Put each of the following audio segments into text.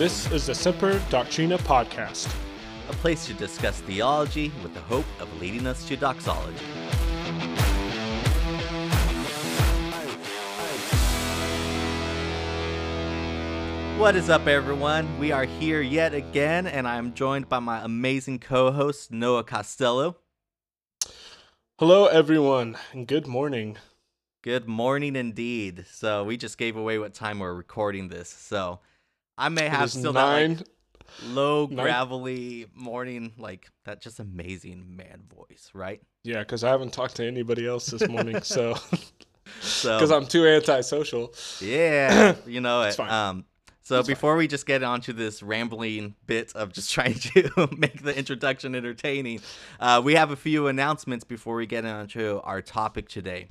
This is the Semper Doctrina podcast, a place to discuss theology with the hope of leading us to doxology. What is up, everyone? We are here yet again, and I'm joined by my amazing co host, Noah Costello. Hello, everyone, and good morning. Good morning indeed. So, we just gave away what time we're recording this. So, I may have still nine, that like, low, nine. gravelly morning, like that just amazing man voice, right? Yeah, because I haven't talked to anybody else this morning. so, so because I'm too antisocial. Yeah, you know it. Um, so That's before fine. we just get onto this rambling bit of just trying to make the introduction entertaining, uh, we have a few announcements before we get onto our topic today.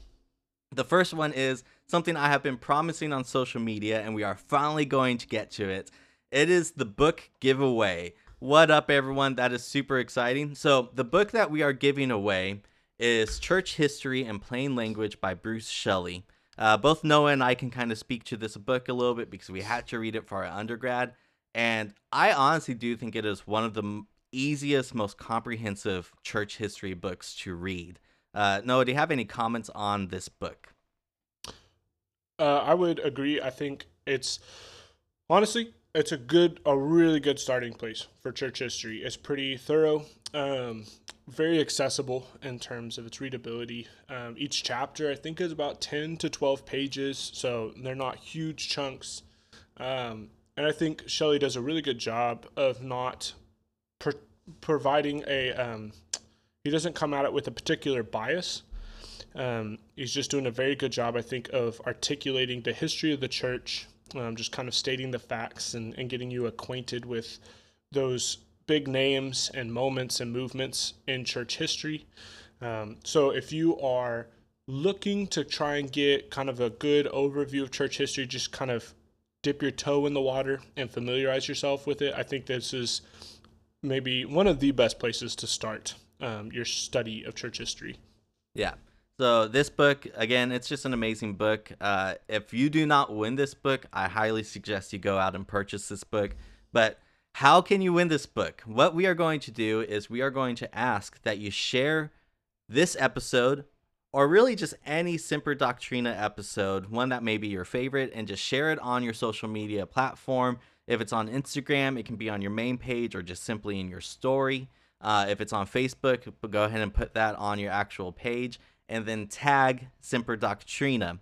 The first one is something I have been promising on social media, and we are finally going to get to it. It is the book giveaway. What up, everyone? That is super exciting. So, the book that we are giving away is Church History in Plain Language by Bruce Shelley. Uh, both Noah and I can kind of speak to this book a little bit because we had to read it for our undergrad. And I honestly do think it is one of the easiest, most comprehensive church history books to read. Uh, Noah, do you have any comments on this book? Uh, I would agree. I think it's honestly, it's a good, a really good starting place for church history. It's pretty thorough. Um, very accessible in terms of its readability. Um, each chapter, I think, is about 10 to 12 pages, so they're not huge chunks. Um, and I think Shelley does a really good job of not pro- providing a, um, he doesn't come at it with a particular bias. Um, he's just doing a very good job, I think, of articulating the history of the church, um, just kind of stating the facts and, and getting you acquainted with those big names and moments and movements in church history. Um, so if you are looking to try and get kind of a good overview of church history, just kind of dip your toe in the water and familiarize yourself with it, I think this is maybe one of the best places to start um, your study of church history. Yeah. So this book, again, it's just an amazing book. Uh, if you do not win this book, I highly suggest you go out and purchase this book. But how can you win this book? What we are going to do is we are going to ask that you share this episode or really just any Semper Doctrina episode, one that may be your favorite, and just share it on your social media platform. If it's on Instagram, it can be on your main page or just simply in your story. Uh, if it's on Facebook, go ahead and put that on your actual page and then tag Semper Doctrina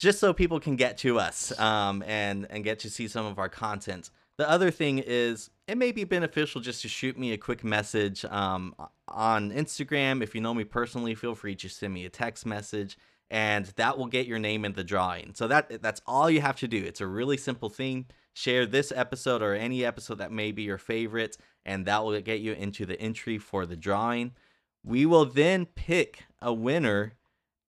just so people can get to us um, and, and get to see some of our content. The other thing is, it may be beneficial just to shoot me a quick message um, on Instagram. If you know me personally, feel free to send me a text message, and that will get your name in the drawing. So that that's all you have to do. It's a really simple thing. Share this episode or any episode that may be your favorite, and that will get you into the entry for the drawing. We will then pick a winner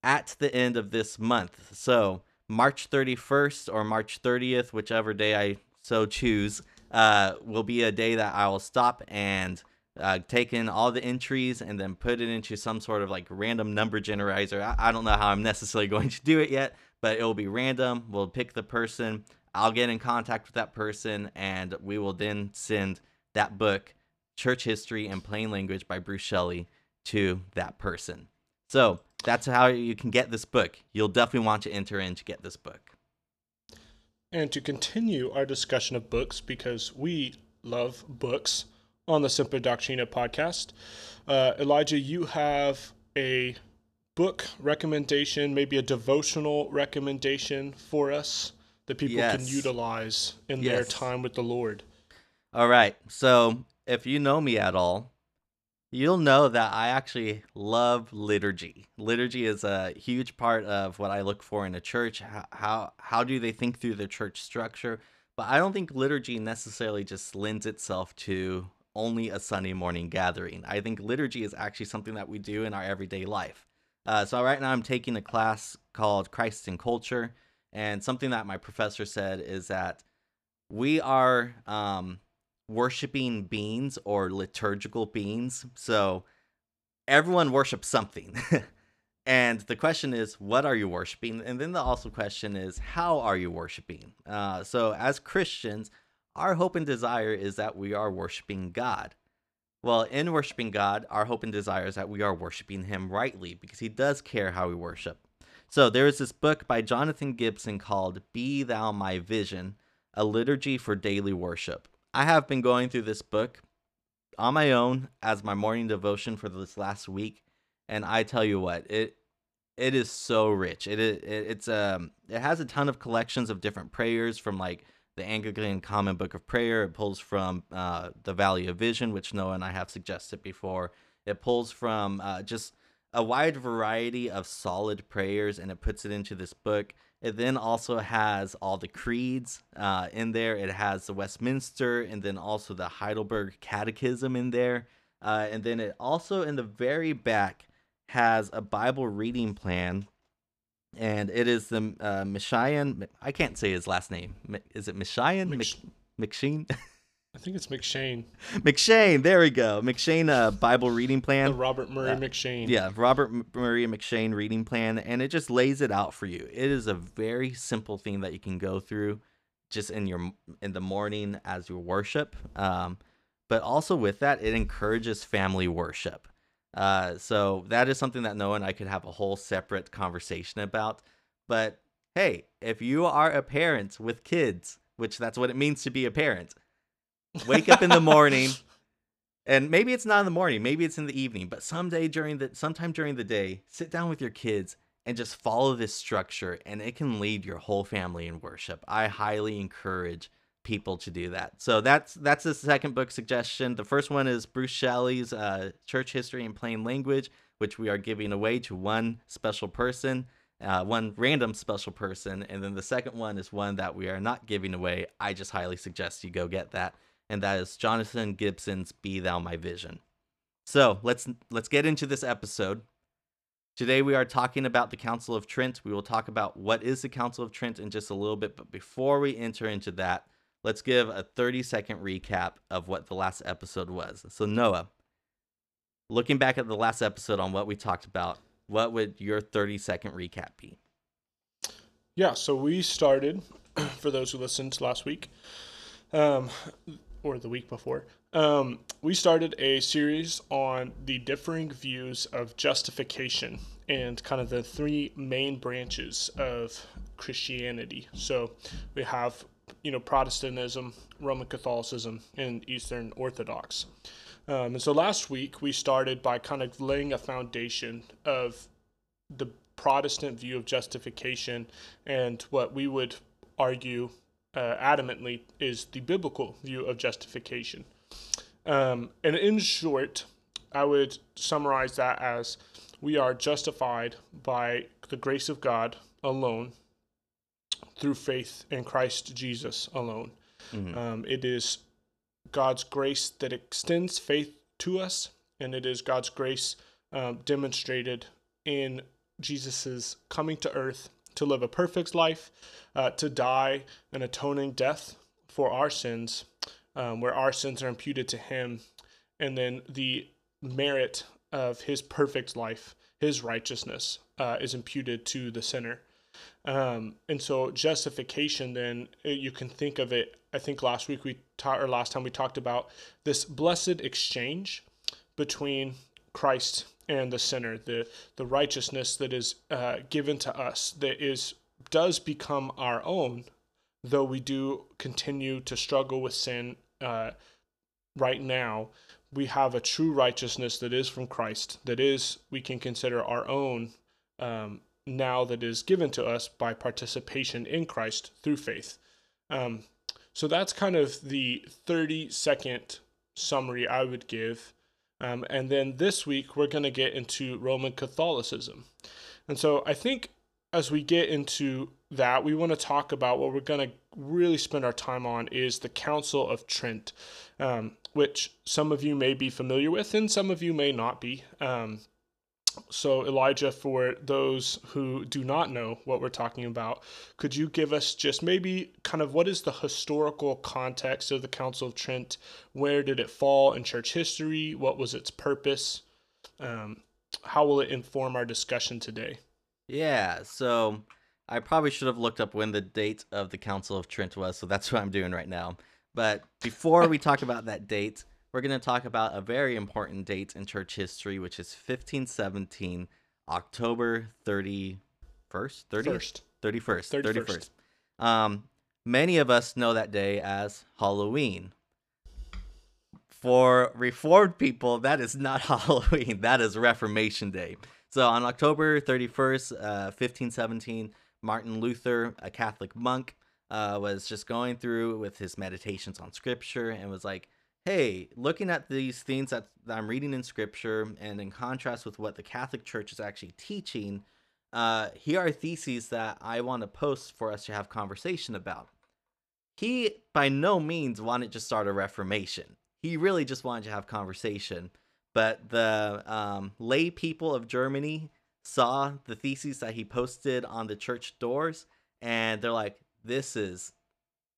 at the end of this month. So March 31st or March 30th, whichever day I so choose, uh, will be a day that I will stop and uh, take in all the entries and then put it into some sort of like random number generator. I, I don't know how I'm necessarily going to do it yet, but it will be random. We'll pick the person. I'll get in contact with that person, and we will then send that book, Church History in Plain Language by Bruce Shelley, to that person. So that's how you can get this book. You'll definitely want to enter in to get this book. And to continue our discussion of books, because we love books on the Semper Doctrina podcast, uh, Elijah, you have a book recommendation, maybe a devotional recommendation for us that people yes. can utilize in yes. their time with the Lord. All right. So if you know me at all, you'll know that I actually love liturgy. Liturgy is a huge part of what I look for in a church. How how, how do they think through the church structure? But I don't think liturgy necessarily just lends itself to only a Sunday morning gathering. I think liturgy is actually something that we do in our everyday life. Uh, so right now I'm taking a class called Christ and Culture, and something that my professor said is that we are um, worshiping beings or liturgical beings. So everyone worships something. and the question is, what are you worshiping? And then the also question is, how are you worshiping? Uh, so as Christians, our hope and desire is that we are worshiping God. Well, in worshiping God, our hope and desire is that we are worshiping Him rightly because He does care how we worship. So there is this book by Jonathan Gibson called Be Thou My Vision, a liturgy for daily worship. I have been going through this book on my own as my morning devotion for this last week, and I tell you what, it it is so rich. It, it it's um it has a ton of collections of different prayers from like the Anglican Common Book of Prayer. It pulls from uh, the Valley of Vision, which Noah and I have suggested before. It pulls from uh, just a wide variety of solid prayers, and it puts it into this book. It then also has all the creeds uh, in there. It has the Westminster, and then also the Heidelberg Catechism in there. Uh, and then it also in the very back has a Bible reading plan, and it is the uh, Mishayan. I can't say his last name. Is it Mishayan? Mc- M'Cheyne? I think it's M'Cheyne. M'Cheyne. There we go. M'Cheyne uh, Bible reading plan. The Robert Murray uh, M'Cheyne. Yeah, Robert M- Murray M'Cheyne reading plan, and it just lays it out for you. It is a very simple thing that you can go through, just in your in the morning as you worship. Um, but also with that, it encourages family worship. Uh, so that is something that Noah and I could have a whole separate conversation about. But hey, if you are a parent with kids, which that's what it means to be a parent, wake up in the morning, and maybe it's not in the morning, maybe it's in the evening, but someday during the sometime during the day, sit down with your kids and just follow this structure, and it can lead your whole family in worship. I highly encourage people to do that. So that's that's the second book suggestion. The first one is Bruce Shelley's uh, Church History in Plain Language, which we are giving away to one special person, uh, one random special person, and then the second one is one that we are not giving away. I just highly suggest you go get that, and that is Jonathan Gibson's "Be Thou My Vision." So let's let's get into this episode. Today we are talking about the Council of Trent. We will talk about what is the Council of Trent in just a little bit, but before we enter into that, let's give a 30 second recap of what the last episode was. So, Noah, looking back at the last episode on what we talked about, what would your 30 second recap be? Yeah, so we started, for those who listened last week, um, or the week before, um, we started a series on the differing views of justification and kind of the three main branches of Christianity. So we have you know Protestantism, Roman Catholicism, and Eastern Orthodox. Um, and so last week we started by kind of laying a foundation of the Protestant view of justification and what we would argue uh, adamantly is the biblical view of justification. Um, and in short, I would summarize that as we are justified by the grace of God alone through faith in Christ Jesus alone. Mm-hmm. Um, it is God's grace that extends faith to us, and it is God's grace um, demonstrated in Jesus's coming to earth to live a perfect life, uh, to die an atoning death for our sins, um, where our sins are imputed to Him, and then the merit of His perfect life, His righteousness, uh, is imputed to the sinner. Um, and so justification, then you can think of it. I think last week we taught, or last time we talked about this blessed exchange between Christ and the sinner, the the righteousness that is uh, given to us, that is does become our own, though we do continue to struggle with sin uh, right now. We have a true righteousness that is from Christ, that is we can consider our own um, now that is given to us by participation in Christ through faith. Um, so that's kind of the 30 second summary I would give. Um, and then this week, we're going to get into Roman Catholicism. And so I think as we get into that, we want to talk about what we're going to really spend our time on is the Council of Trent, um, which some of you may be familiar with and some of you may not be. Um, so, Elijah, for those who do not know what we're talking about, could you give us just maybe kind of what is the historical context of the Council of Trent? Where did it fall in church history? What was its purpose? Um, how will it inform our discussion today? Yeah, so I probably should have looked up when the date of the Council of Trent was, so that's what I'm doing right now. But before we talk about that date, we're going to talk about a very important date in church history, which is 1517, October 31st, 30th, First. 31st, 31st. 31st. Um, many of us know that day as Halloween. For Reformed people, that is not Halloween. That is Reformation Day. So on October 31st, uh, 1517, Martin Luther, a Catholic monk, uh, was just going through with his meditations on Scripture and was like, hey, looking at these things that, that I'm reading in Scripture and in contrast with what the Catholic Church is actually teaching, uh, here are theses that I want to post for us to have conversation about. He by no means wanted to start a reformation. He really just wanted to have conversation. But the um, lay people of Germany saw the theses that he posted on the church doors, and they're like, "This is,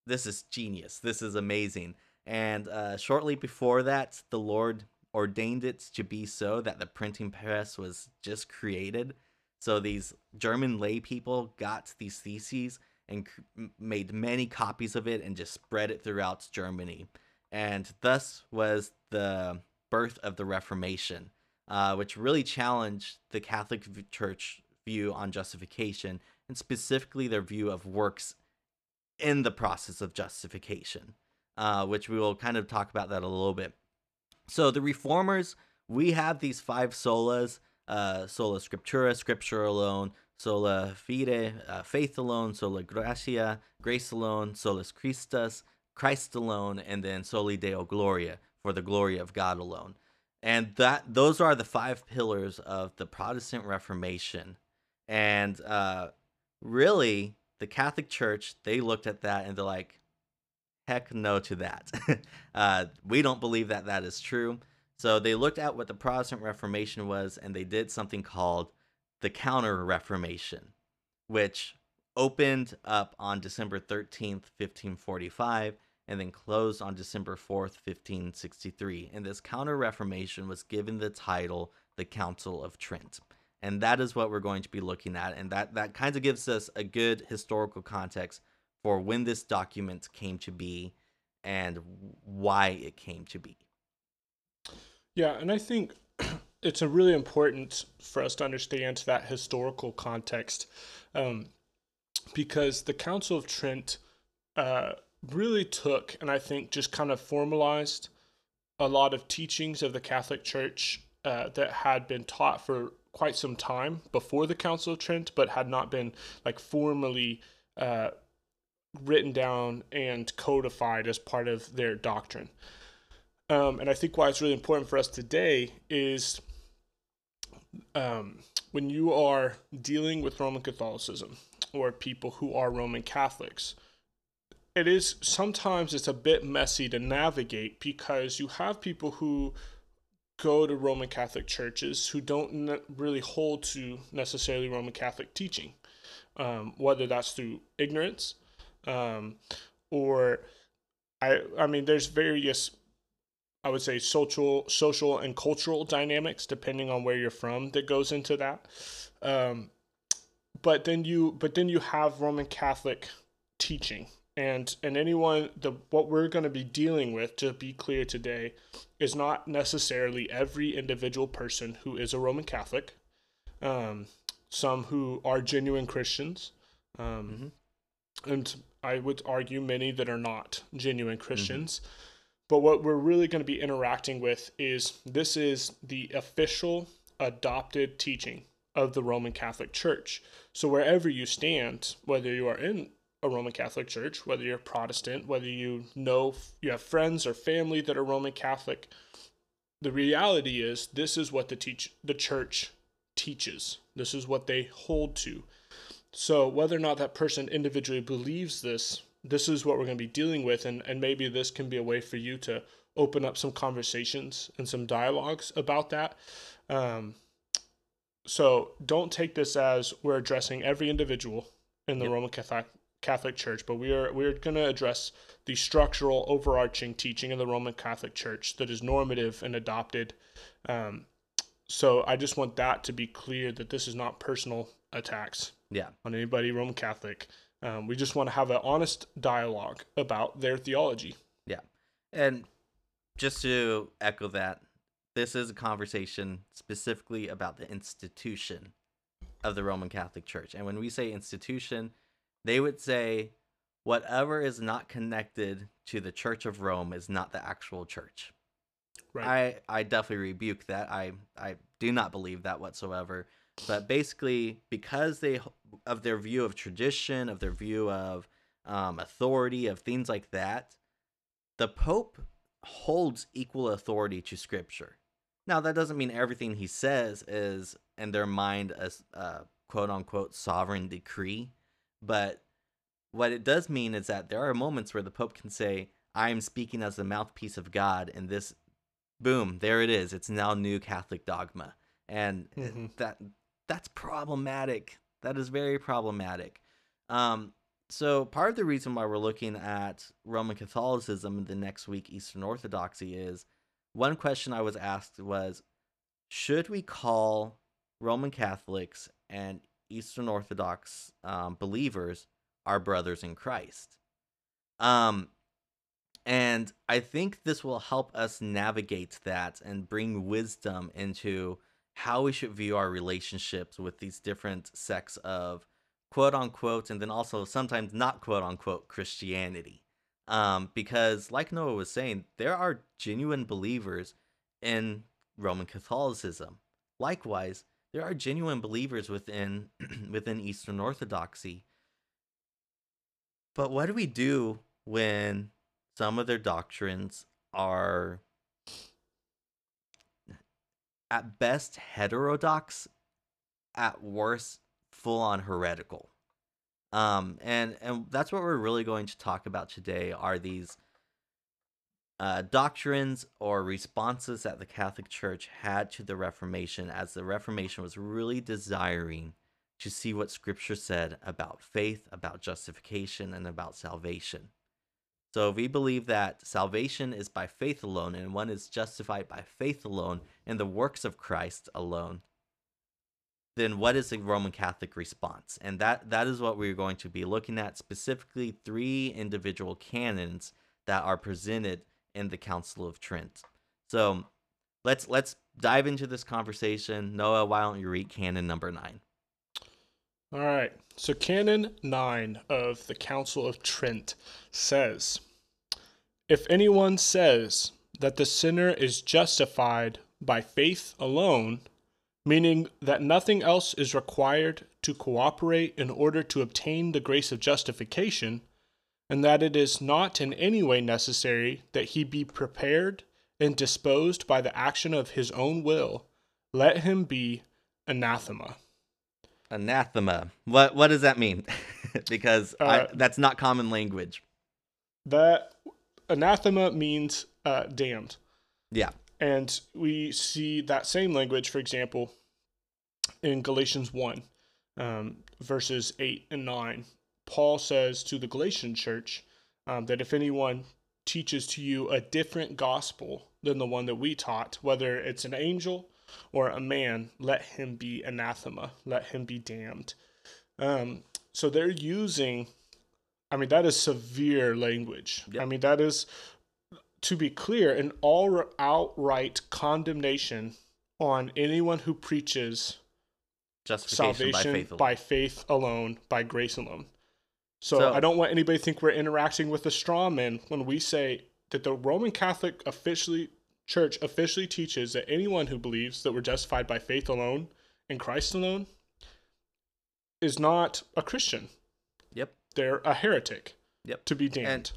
this is genius. This is amazing." And uh, shortly before that, the Lord ordained it to be so that the printing press was just created. So these German lay people got these theses and made many copies of it and just spread it throughout Germany. And thus was the birth of the Reformation, uh, which really challenged the Catholic Church view on justification and specifically their view of works in the process of justification, uh, which we will kind of talk about that a little bit. So the reformers, we have these five solas: uh, sola scriptura, scripture alone; sola fide, uh, faith alone; sola gratia, grace alone; solus Christus, Christ alone; and then soli Deo gloria, for the glory of God alone. And that those are the five pillars of the Protestant Reformation. And uh, really, the Catholic Church they looked at that and they're like, heck no to that. uh, we don't believe that that is true. So they looked at what the Protestant Reformation was and they did something called the Counter Reformation, which opened up on December 13th, 1545, and then closed on December 4th, 1563. And this Counter Reformation was given the title the Council of Trent. And that is what we're going to be looking at. And that, that kind of gives us a good historical context for when this document came to be and why it came to be. Yeah, and I think it's a really important for us to understand that historical context um, because the Council of Trent uh, really took and I think just kind of formalized a lot of teachings of the Catholic Church uh, that had been taught for quite some time before the Council of Trent, but had not been like formally uh, written down and codified as part of their doctrine. Um, and I think why it's really important for us today is um, when you are dealing with Roman Catholicism or people who are Roman Catholics, it is sometimes it's a bit messy to navigate because you have people who go to Roman Catholic churches who don't ne- really hold to necessarily Roman Catholic teaching, um, whether that's through ignorance um, or I I mean there's various I would say social social and cultural dynamics depending on where you're from that goes into that. Um, but then you but then you have Roman Catholic teaching and and anyone the what we're going to be dealing with to be clear today is not necessarily every individual person who is a Roman Catholic. Um, some who are genuine Christians. Um, and I would argue many that are not genuine mm-hmm. Christians. But what we're really going to be interacting with is this is the official adopted teaching of the Roman Catholic Church. So wherever you stand, whether you are in a Roman Catholic Church, whether you're Protestant, whether you know you have friends or family that are Roman Catholic, the reality is this is what the teach the church teaches. This is what they hold to. So whether or not that person individually believes this, this is what we're going to be dealing with, and, and maybe this can be a way for you to open up some conversations and some dialogues about that. Um, so don't take this as we're addressing every individual in the Yep. Roman Catholic Catholic Church, but we are we're going to address the structural overarching teaching of the Roman Catholic Church that is normative and adopted. Um, so I just want that to be clear that this is not personal attacks Yeah. on anybody Roman Catholic. Um, we just want to have an honest dialogue about their theology. Yeah. And just to echo that, this is a conversation specifically about the institution of the Roman Catholic Church. And when we say institution, they would say whatever is not connected to the Church of Rome is not the actual church. Right. I I definitely rebuke that. I I do not believe that whatsoever. But basically, because they of their view of tradition, of their view of um, authority, of things like that, the Pope holds equal authority to Scripture. Now, that doesn't mean everything he says is in their mind a uh, quote unquote sovereign decree, but what it does mean is that there are moments where the Pope can say, I am speaking as the mouthpiece of God, and this, boom, there it is. It's now new Catholic dogma. And Mhm. that that's problematic. That is very problematic. Um, so part of the reason why we're looking at Roman Catholicism the next week Eastern Orthodoxy is one question I was asked was should we call Roman Catholics and Eastern Orthodox um, believers our brothers in Christ? Um, and I think this will help us navigate that and bring wisdom into how we should view our relationships with these different sects of quote unquote and then also sometimes not quote unquote Christianity. Um, because like Noah was saying, there are genuine believers in Roman Catholicism. Likewise, there are genuine believers within within Eastern Orthodoxy. But what do we do when some of their doctrines are at best heterodox, at worst full on heretical? Um, and and that's what we're really going to talk about today. Are these uh, doctrines or responses that the Catholic Church had to the Reformation, as the Reformation was really desiring to see what Scripture said about faith, about justification, and about salvation. So we believe that salvation is by faith alone, and one is justified by faith alone in the works of Christ alone. Then what is the Roman Catholic response? And that that is what we're going to be looking at specifically three individual canons that are presented in the Council of Trent. So let's let's dive into this conversation. Noah, why don't you read canon number nine? All right. So, Canon 9 of the Council of Trent says If anyone says that the sinner is justified by faith alone, meaning that nothing else is required to cooperate in order to obtain the grace of justification, and that it is not in any way necessary that he be prepared and disposed by the action of his own will, let him be anathema. Anathema. What what does that mean? because I, Uh, that's not common language. That anathema means uh, damned. Yeah. And we see that same language, for example, in Galatians 1, um, verses 8 and 9. Paul says to the Galatian church um, that if anyone teaches to you a different gospel than the one that we taught, whether it's an angel or a man, let him be anathema, let him be damned. Um, so they're using, I mean, that is severe language. Yep. I mean, that is to be clear, an all outright condemnation on anyone who preaches Justification by salvation faith alone. by faith alone, by grace alone. So, So- I don't want anybody to think we're interacting with a straw man when we say that the Roman Catholic officially Church officially teaches that anyone who believes that we're justified by faith alone and Christ alone is not a Christian. Yep. They're a heretic. Yep. To be damned.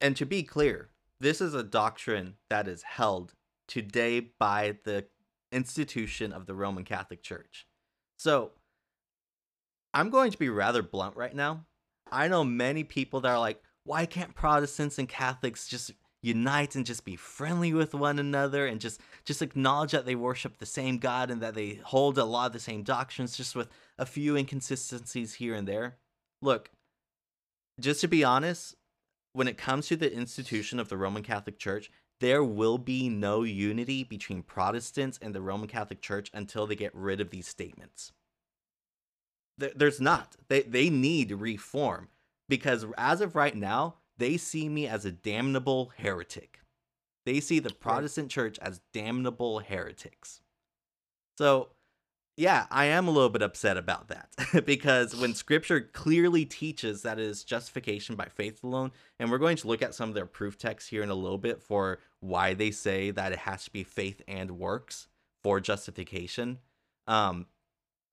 And to be clear, this is a doctrine that is held today by the institution of the Roman Catholic Church. So, I'm going to be rather blunt right now. I know many people that are like, why can't Protestants and Catholics just unite and just be friendly with one another and just just acknowledge that they worship the same God and that they hold a lot of the same doctrines just with a few inconsistencies here and there? Look, just to be honest, when it comes to the institution of the Roman Catholic Church, there will be no unity between Protestants and the Roman Catholic Church until they get rid of these statements. There's not. They they need reform because as of right now, they see me as a damnable heretic. They see the Protestant church as damnable heretics. So, yeah, I am a little bit upset about that because when scripture clearly teaches that it is justification by faith alone, and we're going to look at some of their proof texts here in a little bit for why they say that it has to be faith and works for justification. Um,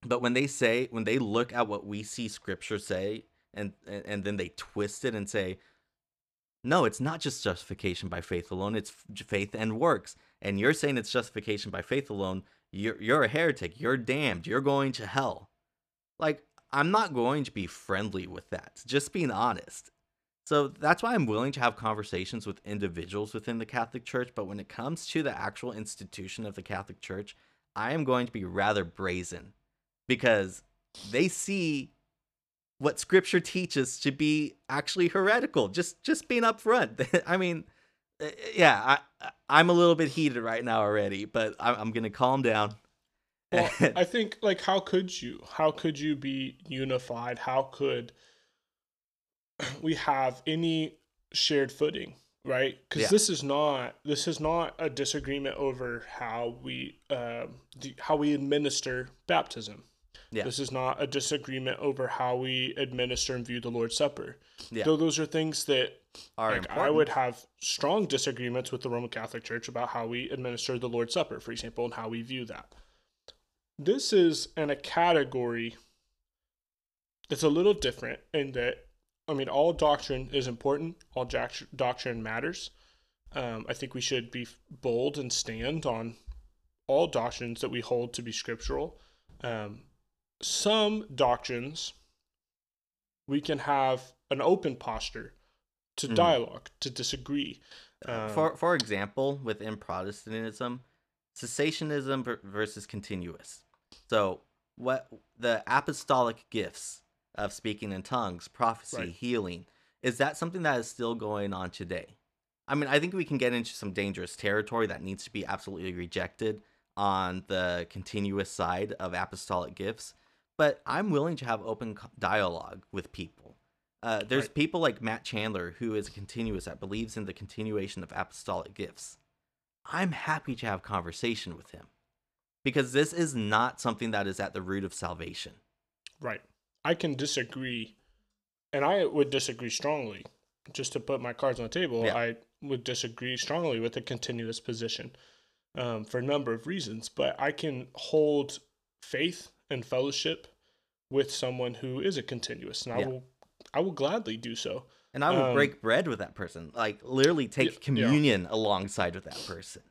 but when they say, when they look at what we see scripture say, and, and, and then they twist it and say, no, it's not just justification by faith alone, it's faith and works. And you're saying it's justification by faith alone, you're you're a heretic, you're damned, you're going to hell. Like I'm not going to be friendly with that. Just being honest. So that's why I'm willing to have conversations with individuals within the Catholic Church, but when it comes to the actual institution of the Catholic Church, I am going to be rather brazen because they see what scripture teaches to be actually heretical. Just just being upfront. I mean, uh, yeah, I I'm a little bit heated right now already, but I'm, I'm gonna calm down. Well, I think like how could you? How could you be unified? How could we have any shared footing? Right? Because yeah. this is not this is not a disagreement over how we uh, how we administer baptism. Yeah. This is not a disagreement over how we administer and view the Lord's Supper. Yeah. Though those are things that are like, I would have strong disagreements with the Roman Catholic Church about how we administer the Lord's Supper, for example, and how we view that. This is in a category that's a little different in that, I mean, all doctrine is important, all doctrine matters. Um, I think we should be bold and stand on all doctrines that we hold to be scriptural. Um, some doctrines, we can have an open posture to mm. dialogue, to disagree. Um, for for example, within Protestantism, cessationism versus continuist. So, what the apostolic gifts of speaking in tongues, prophecy, right. healing, is that something that is still going on today? I mean, I think we can get into some dangerous territory that needs to be absolutely rejected on the continuist side of apostolic gifts, but I'm willing to have open dialogue with people. Uh, there's right. people like Matt Chandler, who is a continuist that believes in the continuation of apostolic gifts. I'm happy to have conversation with him because this is not something that is at the root of salvation. Right. I can disagree, and I would disagree strongly. Just to put my cards on the table, yeah. I would disagree strongly with the continuist position um, for a number of reasons. But I can hold faith and fellowship with someone who is a continuist, and I will I will gladly do so. And I will um, break bread with that person, like literally take yeah, communion yeah. alongside with that person.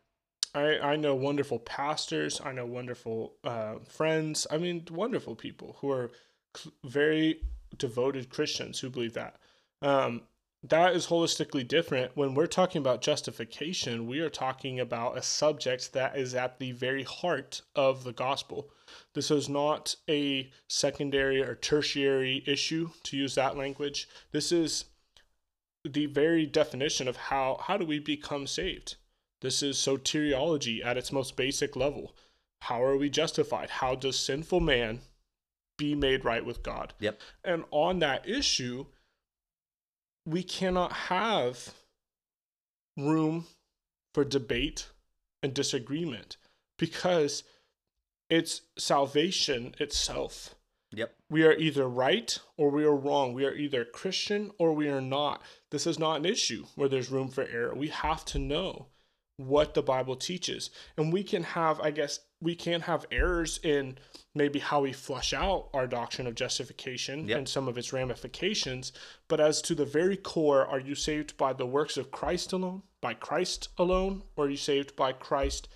I, I know wonderful pastors. I know wonderful uh, friends. I mean, wonderful people who are cl- very devoted Christians who believe that. Um, that is holistically different. When we're talking about justification, we are talking about a subject that is at the very heart of the gospel. This is not a secondary or tertiary issue, to use that language. This is the very definition of how, how do we become saved? This is soteriology at its most basic level. How are we justified? How does sinful man be made right with God? Yep. And on that issue, we cannot have room for debate and disagreement because it's salvation itself. Yep. We are either right or we are wrong. We are either Christian or we are not. This is not an issue where there's room for error. We have to know what the Bible teaches. And we can have, I guess, we can't have errors in maybe how we flush out our doctrine of justification yep. and some of its ramifications. But as to the very core, are you saved by the works of Christ alone, by Christ alone, or are you saved by Christ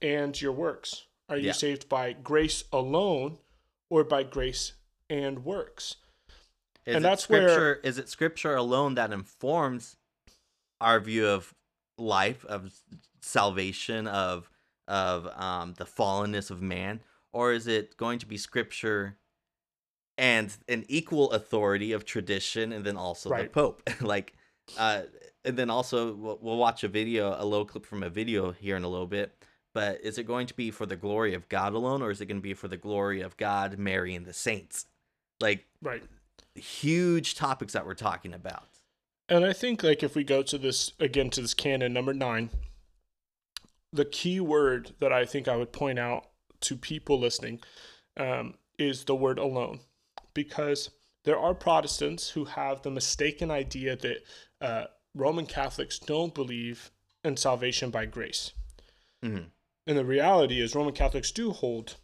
and your works? Are you saved by grace alone or by grace and works? Is and that's where is it scripture alone that informs our view of life of salvation of of um, the fallenness of man or is it going to be scripture and an equal authority of tradition and then also right. the pope? Like uh and then also we'll, we'll watch a video a little clip from a video here in a little bit but is it going to be for the glory of god alone or is it going to be for the glory of god mary and the saints? Like right. huge topics that we're talking about. And I think like if we go to this again to this canon number nine, the key word that I think I would point out to people listening um, is the word alone, because there are Protestants who have the mistaken idea that uh, Roman Catholics don't believe in salvation by grace. Mm-hmm. And the reality is, Roman Catholics do hold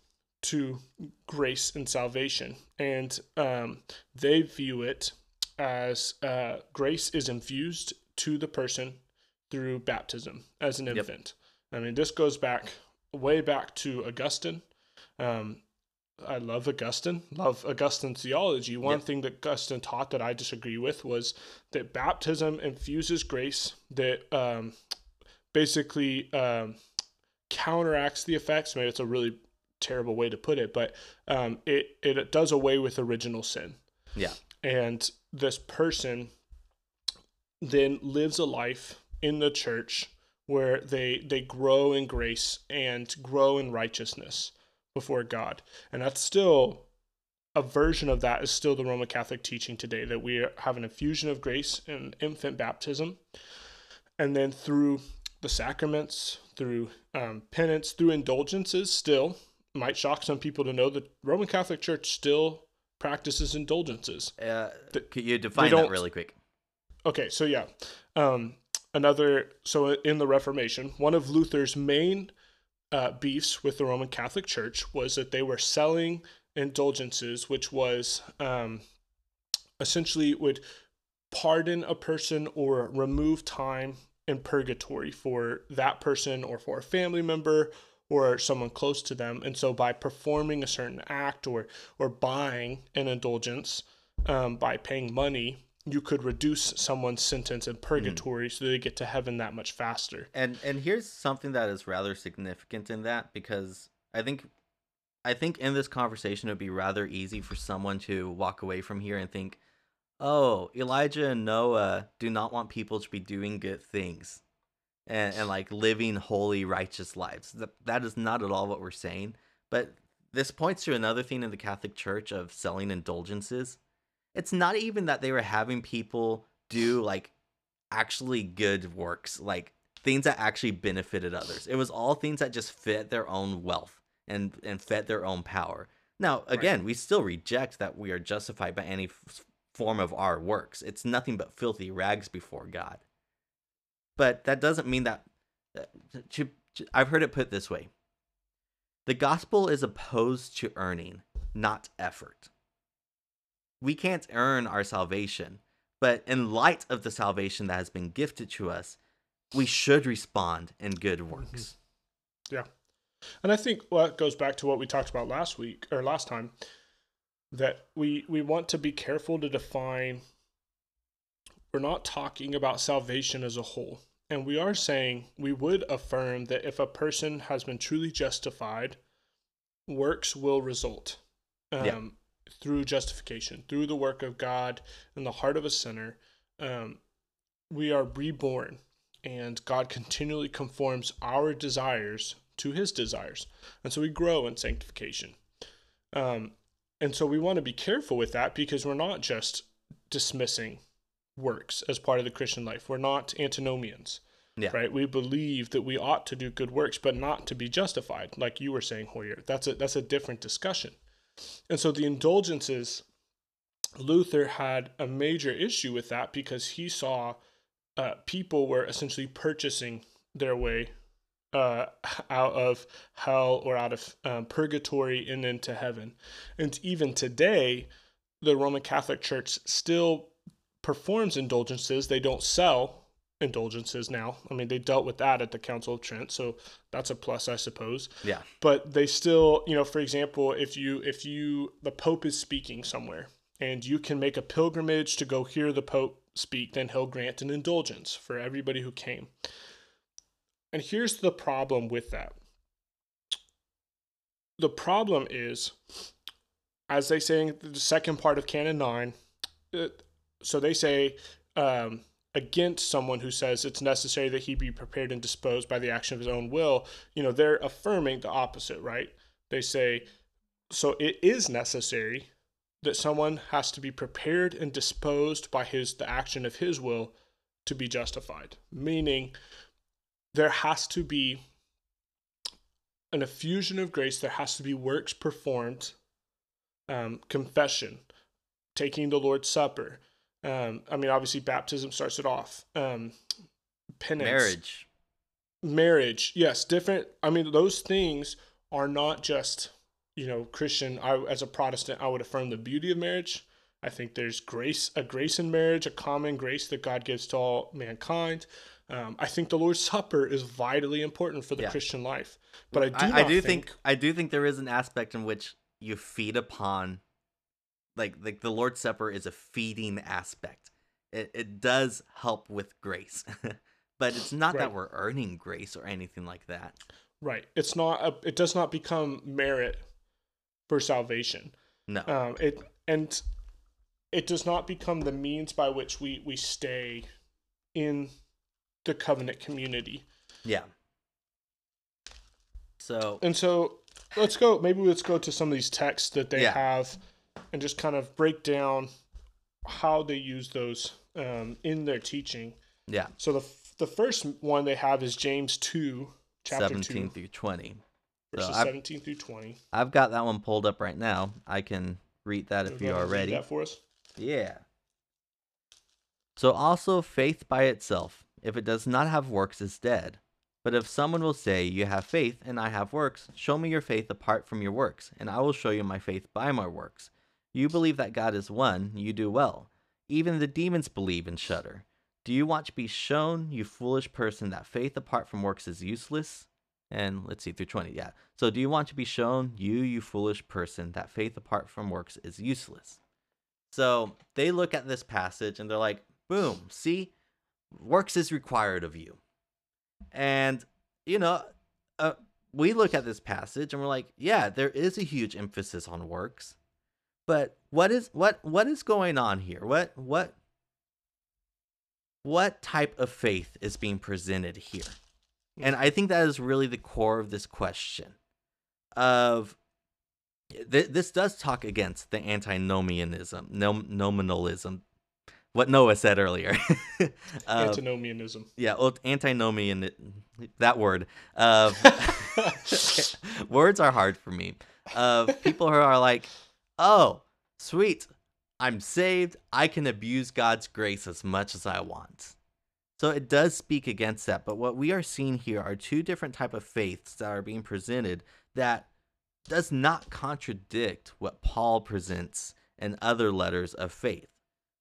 to grace and salvation, and um, they view it as uh, grace is infused to the person through baptism as an Yep. infant. I mean, this goes back way back to Augustine. Um, I love Augustine, love Augustine's theology. One Yep. thing that Augustine taught that I disagree with was that baptism infuses grace that um, basically um, counteracts the effects. Maybe it's a really terrible way to put it, but um, it, it does away with original sin. Yeah. And this person then lives a life in the church where they they grow in grace and grow in righteousness before God. And that's still a version of that is still the Roman Catholic teaching today that we have an infusion of grace in infant baptism. And then through the sacraments, through um, penance, through indulgences, still might shock some people to know that Roman Catholic Church still practices indulgences. Uh, could you define that really quick? Okay, so yeah, um, another so in the Reformation, one of Luther's main uh, beefs with the Roman Catholic Church was that they were selling indulgences, which was um, essentially would pardon a person or remove time in purgatory for that person or for a family member or someone close to them. And so by performing a certain act or or buying an indulgence um, by paying money, you could reduce someone's sentence in purgatory mm. so they get to heaven that much faster. And and here's something that is rather significant in that because I think I think in this conversation it would be rather easy for someone to walk away from here and think, "Oh, Elijah and Noah do not want people to be doing good things." And, and like living holy righteous lives that, that is not at all what we're saying but this points to another thing in the catholic church of selling indulgences it's not even that they were having people do like actually good works like things that actually benefited others. It was all things that just fit their own wealth and and fed their own power. Now again we still reject that we are justified by any f- form of our works. It's nothing but filthy rags before god. But that doesn't mean that uh, i've heard it put this way. The gospel is opposed to earning not effort we can't earn our salvation, but in light of the salvation that has been gifted to us, we should respond in good works. Yeah. And I think what goes back to what we talked about last week or last time that we we want to be careful to define we're not talking about salvation as a whole. And we are saying we would affirm that if a person has been truly justified, works will result um, Yeah. Through justification, through the work of God in the heart of a sinner. Um, we are reborn, and God continually conforms our desires to his desires. And so we grow in sanctification. Um, and so we want to be careful with that because we're not just dismissing works as part of the Christian life. We're not antinomians, Yeah. right? We believe that we ought to do good works, but not to be justified, like you were saying, Hoyer. That's a that's a different discussion. And so the indulgences, Luther had a major issue with that because he saw uh, people were essentially purchasing their way uh, out of hell or out of um, purgatory and into heaven. And even today, the Roman Catholic Church still performs indulgences. They don't sell indulgences now. I mean, they dealt with that at the Council of Trent, so that's a plus, I suppose. Yeah. But they still, you know, for example, if you if you the Pope is speaking somewhere and you can make a pilgrimage to go hear the Pope speak, then he'll grant an indulgence for everybody who came. And here's the problem with that. The problem is, as they say in the second part of Canon 9, uh, so they say um, against someone who says it's necessary that he be prepared and disposed by the action of his own will, you know, they're affirming the opposite, right? They say, so it is necessary that someone has to be prepared and disposed by his the action of his will to be justified meaning there has to be an effusion of grace there has to be works performed um, confession taking the lord's supper um, i mean obviously baptism starts it off. Um, penance. Marriage. marriage yes different. I mean those things are not just you know christian. I as a protestant i would affirm the beauty of marriage. I think there's grace a grace in marriage a common grace that god gives to all mankind. Um, i think the lord's supper is vitally important for the Yeah. christian life. But i do, I, I do think, think I do think there is an aspect in which you feed upon like like the Lord's Supper is a feeding aspect. It it does help with grace. but it's not that we're earning grace or anything like that. right it's not a, it does not become merit for salvation No. um, it and it does not become the means by which we we stay in the covenant community yeah. So and so let's go maybe let's go to some of these texts that they Yeah. have and just kind of break down how they use those um, in their teaching yeah, so the the first one they have is james 2 chapter 17 2 through 20. So verses I've, 17 through 20 I've got that one pulled up right now. I can read that if you are read ready. that for us Yeah. So also faith by itself, if it does not have works, is dead. But if someone will say, You have faith, and I have works, show me your faith apart from your works, and I will show you my faith by my works. You believe that God is one, you do well. Even the demons believe and shudder. Do you want to be shown, you foolish person, that faith apart from works is useless? And let's see, through 20, yeah. So do you want to be shown, you, you foolish person, that faith apart from works is useless? So they look at this passage and they're like, boom, see, works is required of you. And, you know, uh, we look at this passage and we're like, yeah, there is a huge emphasis on works. But what is what what is going on here? What what what type of faith is being presented here? And I think that is really the core of this question. Of th- this does talk against the antinomianism, nom- nominalism, what Noah said earlier. Uh, antinomianism yeah, well, antinomian, that word. Uh, words are hard for me. Uh, people who are like, oh, sweet, I'm saved. I can abuse God's grace as much as I want. So it does speak against that. But what we are seeing here are two different type of faiths that are being presented that does not contradict what Paul presents in other letters of faith.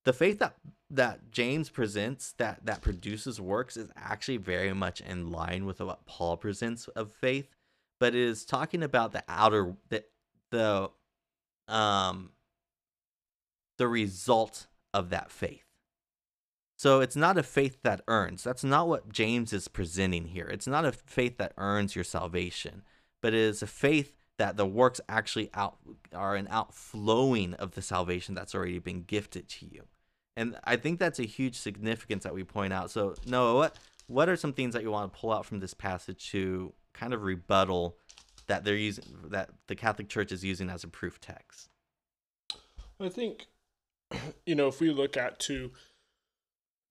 The faith that that James presents that that produces works is actually very much in line with what Paul presents of faith, but it is talking about the outer the the um the result of that faith. So it's not a faith that earns. That's not what James is presenting here. It's not a faith that earns your salvation, but it is a faith that the works actually out are an outflowing of the salvation that's already been gifted to you. And I think that's a huge significance that we point out. So Noah, what what are some things that you want to pull out from this passage to kind of rebuttal that they're using that the Catholic Church is using as a proof text? I think, you know, if we look at to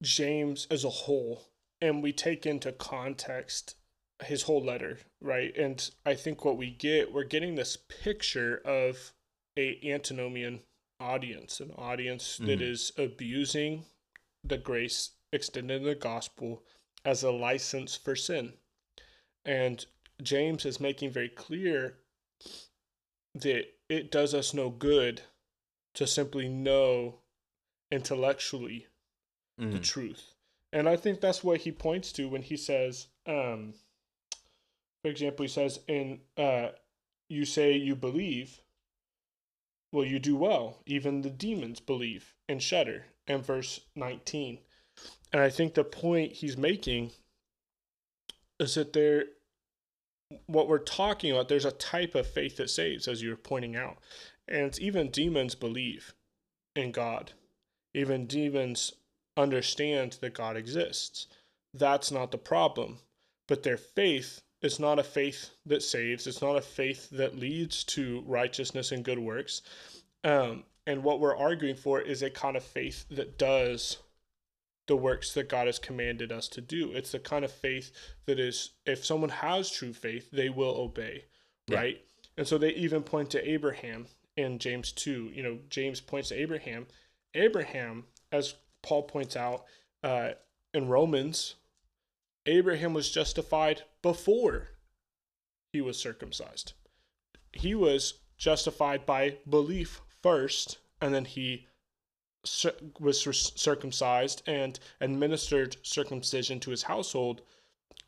James as a whole and we take into context his whole letter, right? And I think what we get, we're getting this picture of a antinomian audience, an audience that Mhm. is abusing the grace extended in the gospel as a license for sin. And James is making very clear that it does us no good to simply know intellectually the Mhm. truth. And I think that's what he points to when he says, um, for example, he says, in uh, you say you believe, well, you do well. Even the demons believe and shudder. In verse 19. And I think the point he's making is that there, what we're talking about, there's a type of faith that saves, as you were pointing out. And even demons believe in God. Even demons understand that God exists. That's not the problem. But their faith is not a faith that saves, it's not a faith that leads to righteousness and good works. Um, and what we're arguing for is a kind of faith that does the works that God has commanded us to do. It's the kind of faith that is, if someone has true faith, they will obey, Yeah. right? And so they even point to Abraham in James 2. You know, James points to Abraham. Abraham, as Paul points out uh, in Romans, Abraham was justified before he was circumcised. He was justified by belief first, and then he was circumcised and administered circumcision to his household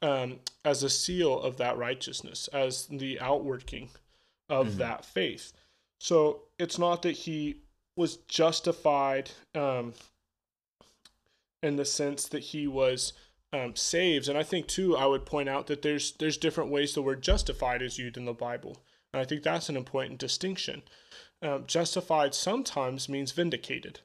um, as a seal of that righteousness, as the outworking of Mhm. that faith. So it's not that he was justified um, in the sense that he was um, saved. And I think too, I would point out that there's there's different ways the word justified is used in the Bible, and I think that's an important distinction. Um, justified sometimes means vindicated,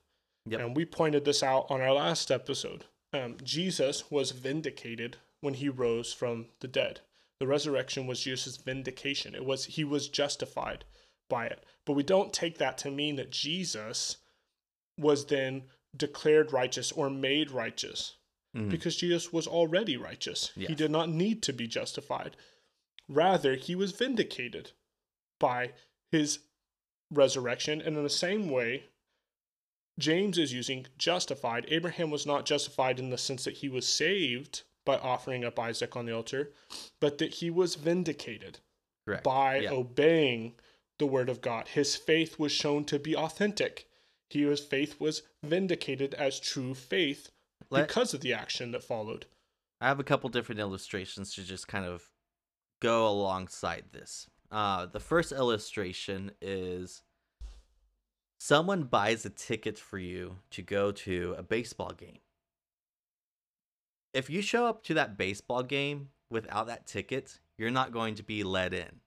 Yep. and we pointed this out on our last episode. Um, Jesus was vindicated when he rose from the dead. The resurrection was Jesus' vindication. It was he was justified by it. But we don't take that to mean that Jesus was then declared righteous or made righteous Mhm. because Jesus was already righteous. He did not need to be justified. Rather, he was vindicated by his resurrection. And in the same way, James is using justified. Abraham was not justified in the sense that he was saved by offering up Isaac on the altar, but that he was vindicated Correct. by Yeah. obeying the word of God. His faith was shown to be authentic. His faith was vindicated as true faith Let- because of the action that followed. I have a couple different illustrations to just kind of go alongside this. Uh, the first illustration is someone buys a ticket for you to go to a baseball game. If you show up to that baseball game without that ticket, you're not going to be let in.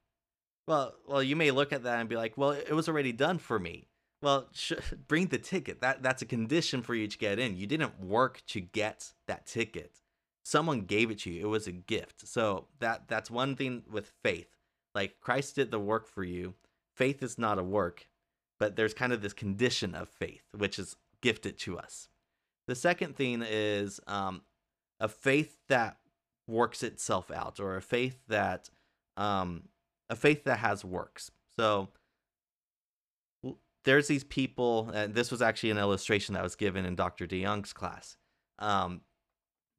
Well, well, you may look at that and be like, "Well, it was already done for me." Well, sh- bring the ticket. That that's a condition for you to get in. You didn't work to get that ticket someone gave it to you it was a gift so that that's one thing with faith like christ did the work for you faith is not a work but there's kind of this condition of faith which is gifted to us. The second thing is um, a faith that works itself out or a faith that um, a faith that has works. So there's these people and this was actually an illustration that was given in dr DeYoung's class. Um,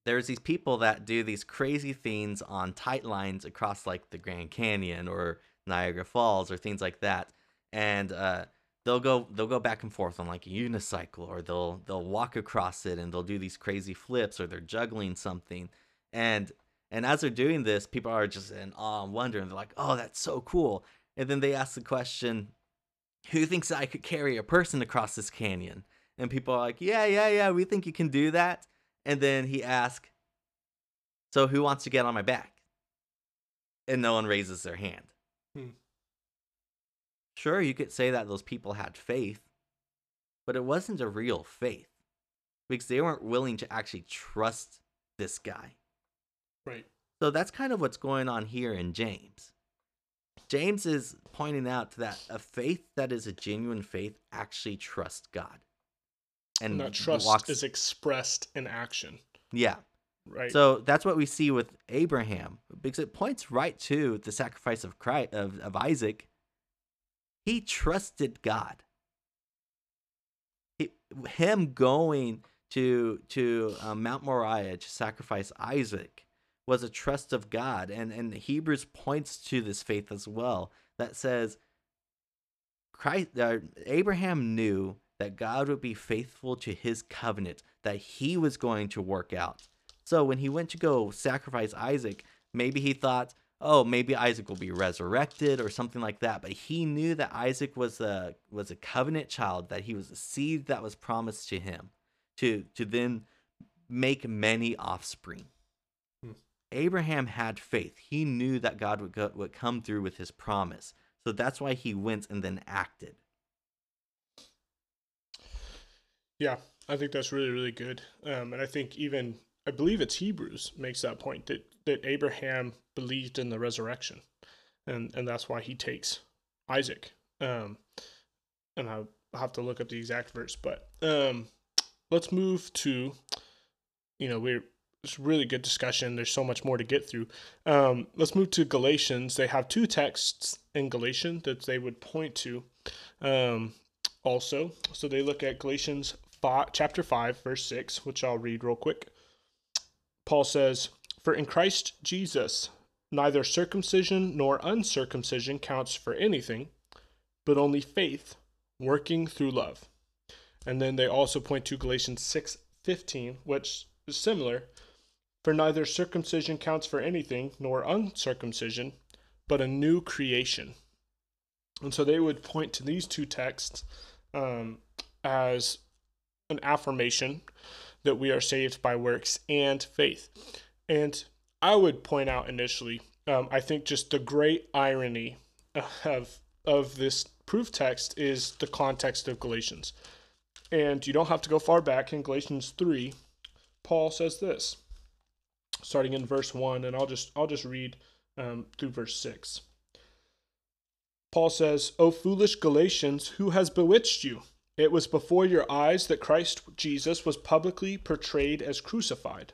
there's these people that do these crazy things on tight lines across like the Grand Canyon or Niagara Falls or things like that, and uh, they'll go they'll go back and forth on like a unicycle or they'll they'll walk across it and they'll do these crazy flips or they're juggling something, and and as they're doing this, people are just in awe and wonder and they're like, oh, that's so cool, and then they ask the question, who thinks I could carry a person across this canyon? And people are like, yeah, yeah, yeah, we think you can do that. And then he asks, So who wants to get on my back? And no one raises their hand. Sure, you could say that those people had faith, but it wasn't a real faith because they weren't willing to actually trust this guy. Right. So that's kind of what's going on here in James. James is pointing out that a faith that is a genuine faith actually trusts God. And that trust walks- is expressed in action. yeah, Right. So that's what we see with Abraham because it points right to the sacrifice of Christ, of, of Isaac. He trusted God. He, him going to to uh, Mount Moriah to sacrifice Isaac was a trust of God, and and Hebrews points to this faith as well that says Christ uh, Abraham knew that God would be faithful to his covenant that he was going to work out. So when he went to go sacrifice Isaac, maybe he thought, "Oh, maybe Isaac will be resurrected or something like that." But he knew that Isaac was a was a covenant child, that he was a seed that was promised to him to to then make many offspring. Hmm. Abraham had faith. He knew that God would go, would come through with his promise. So that's why he went and then acted. Yeah, I think that's really really good. Um, and I think even I believe it's Hebrews makes that point that that Abraham believed in the resurrection, and and that's why he takes Isaac. Um, and I have to look up the exact verse, but um, let's move to, you know, we're it's really good discussion. There's so much more to get through. Um, let's move to Galatians. They have two texts in Galatian that they would point to. Um, also, so they look at Galatians 5, chapter five, verse six, which I'll read real quick. Paul says, "For in Christ Jesus, neither circumcision nor uncircumcision counts for anything, but only faith working through love." And then they also point to Galatians 6:15, which is similar. For neither circumcision counts for anything, nor uncircumcision, but a new creation. And so they would point to these two texts um, as an affirmation that we are saved by works and faith. And I would point out initially, um, I think just the great irony of of this proof text is the context of Galatians. And you don't have to go far back in Galatians 3, Paul says this starting in verse 1 and I'll just I'll just read um, through verse 6. Paul says, "O foolish Galatians, who has bewitched you? It was before your eyes that Christ Jesus was publicly portrayed as crucified.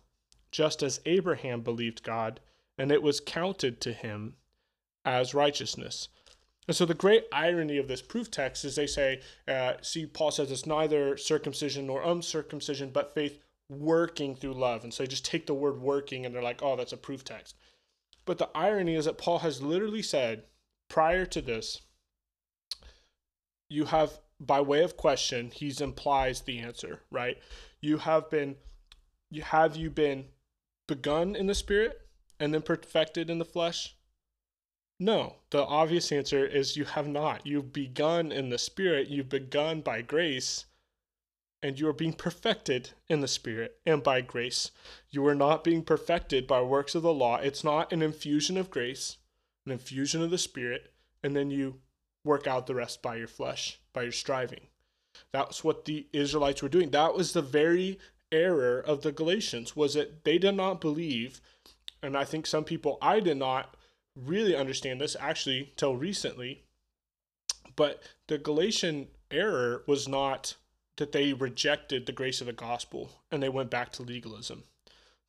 Just as Abraham believed God, and it was counted to him as righteousness. And so the great irony of this proof text is they say, uh, see, Paul says it's neither circumcision nor uncircumcision, but faith working through love. And so they just take the word working and they're like, oh, that's a proof text. But the irony is that Paul has literally said prior to this, you have, by way of question, he's implies the answer, right? You have been, you have you been begun in the spirit and then perfected in the flesh? No, the obvious answer is you have not. You've begun in the spirit, you've begun by grace, and you are being perfected in the Spirit and by grace. You are not being perfected by works of the law. It's not an infusion of grace, an infusion of the Spirit, and then you work out the rest by your flesh, by your striving. That's what the Israelites were doing. That was the very error of the Galatians was that they did not believe, and I think some people I did not really understand this actually till recently, but the Galatian error was not that they rejected the grace of the gospel and they went back to legalism.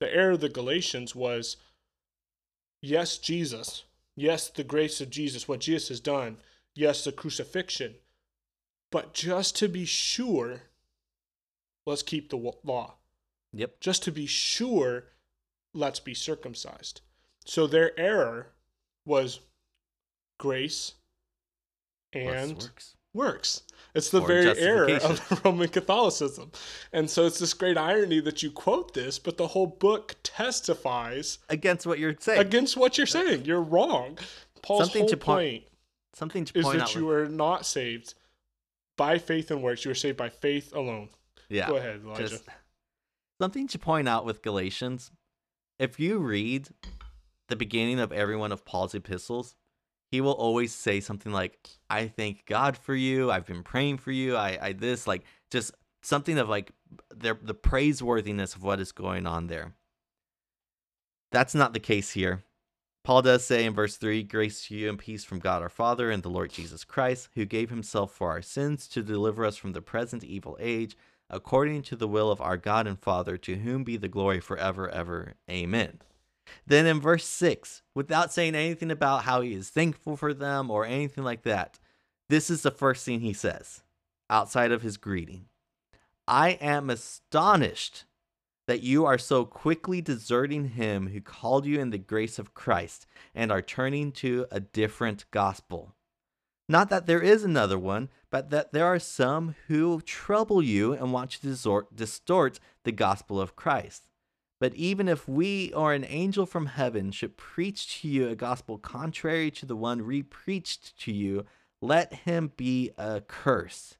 The error of the Galatians was yes, Jesus, yes, the grace of Jesus, what Jesus has done, yes, the crucifixion, but just to be sure, let's keep the law. Yep. Just to be sure, let's be circumcised. So their error was grace and works. works. It's the very error of Roman Catholicism. And so it's this great irony that you quote this, but the whole book testifies against what you're saying. Against what you're saying. You're wrong. Paul's something whole to point something to point is that you with... are not saved by faith and works. You are saved by faith alone. Yeah. Go ahead, Elijah. Just something to point out with Galatians. If you read the beginning of every one of Paul's epistles, he will always say something like, I thank God for you. I've been praying for you. I, I this, like, just something of like the, the praiseworthiness of what is going on there. That's not the case here. Paul does say in verse 3 Grace to you and peace from God our Father and the Lord Jesus Christ, who gave himself for our sins to deliver us from the present evil age, according to the will of our God and Father, to whom be the glory forever, ever. Amen. Then in verse 6, without saying anything about how he is thankful for them or anything like that, this is the first thing he says outside of his greeting. I am astonished that you are so quickly deserting him who called you in the grace of Christ and are turning to a different gospel. Not that there is another one, but that there are some who trouble you and want to distort the gospel of Christ. But even if we or an angel from heaven should preach to you a gospel contrary to the one we preached to you, let him be accursed.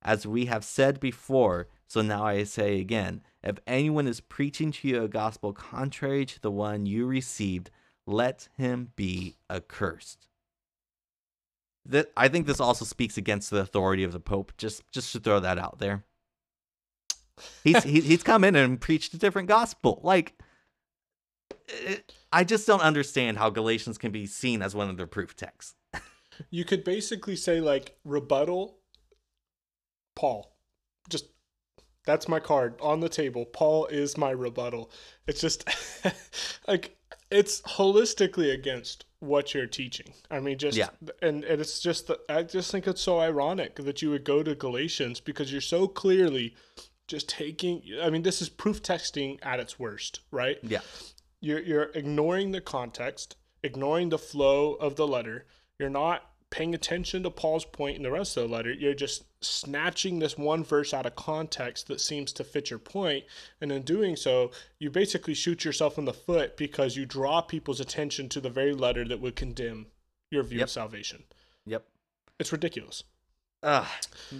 As we have said before, so now I say again if anyone is preaching to you a gospel contrary to the one you received, let him be accursed. That I think this also speaks against the authority of the Pope. Just just to throw that out there. He's he, he's come in and preached a different gospel. Like it, I just don't understand how Galatians can be seen as one of their proof texts. you could basically say like rebuttal Paul. Just that's my card on the table. Paul is my rebuttal. It's just like it's holistically against what you're teaching. I mean, just Yeah. and, and it's just that I just think it's so ironic that you would go to Galatians because you're so clearly just taking. I mean, this is proof texting at its worst, right? Yeah. you're you're ignoring the context, ignoring the flow of the letter. You're not paying attention to Paul's point in the rest of the letter. You're just snatching this one verse out of context that seems to fit your point, and in doing so, you basically shoot yourself in the foot because you draw people's attention to the very letter that would condemn your view Yep. of salvation. Yep. It's ridiculous. Ugh,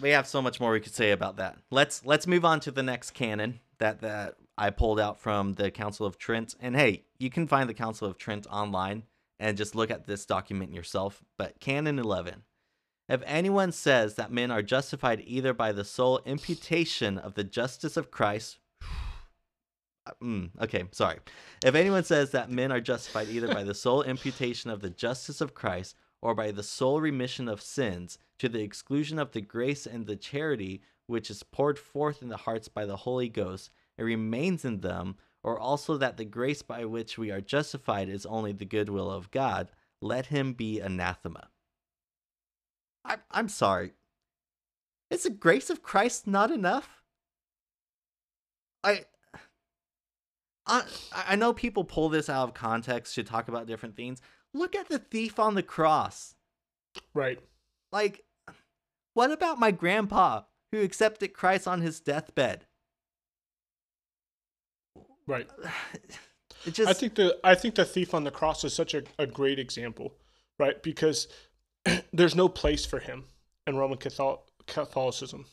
we have so much more we could say about that. Let's let's move on to the next canon that that I pulled out from the Council of Trent. And hey, you can find the Council of Trent online and just look at this document yourself. But Canon 11. If anyone says that men are justified either by the sole imputation of the justice of Christ, Mm, okay, sorry. If anyone says that men are justified either by the sole imputation of the justice of Christ or by the sole remission of sins, to the exclusion of the grace and the charity which is poured forth in the hearts by the Holy Ghost, it remains in them, or also that the grace by which we are justified is only the goodwill of God, let him be anathema. I, I'm sorry. Is the grace of Christ not enough? I. I, I know people pull this out of context to talk about different things. Look at the thief on the cross. Right. Like, what about my grandpa who accepted Christ on his deathbed? Right. It just I think the I think the thief on the cross is such a, a great example, right? Because there's no place for him in Roman Catholic, Catholicism.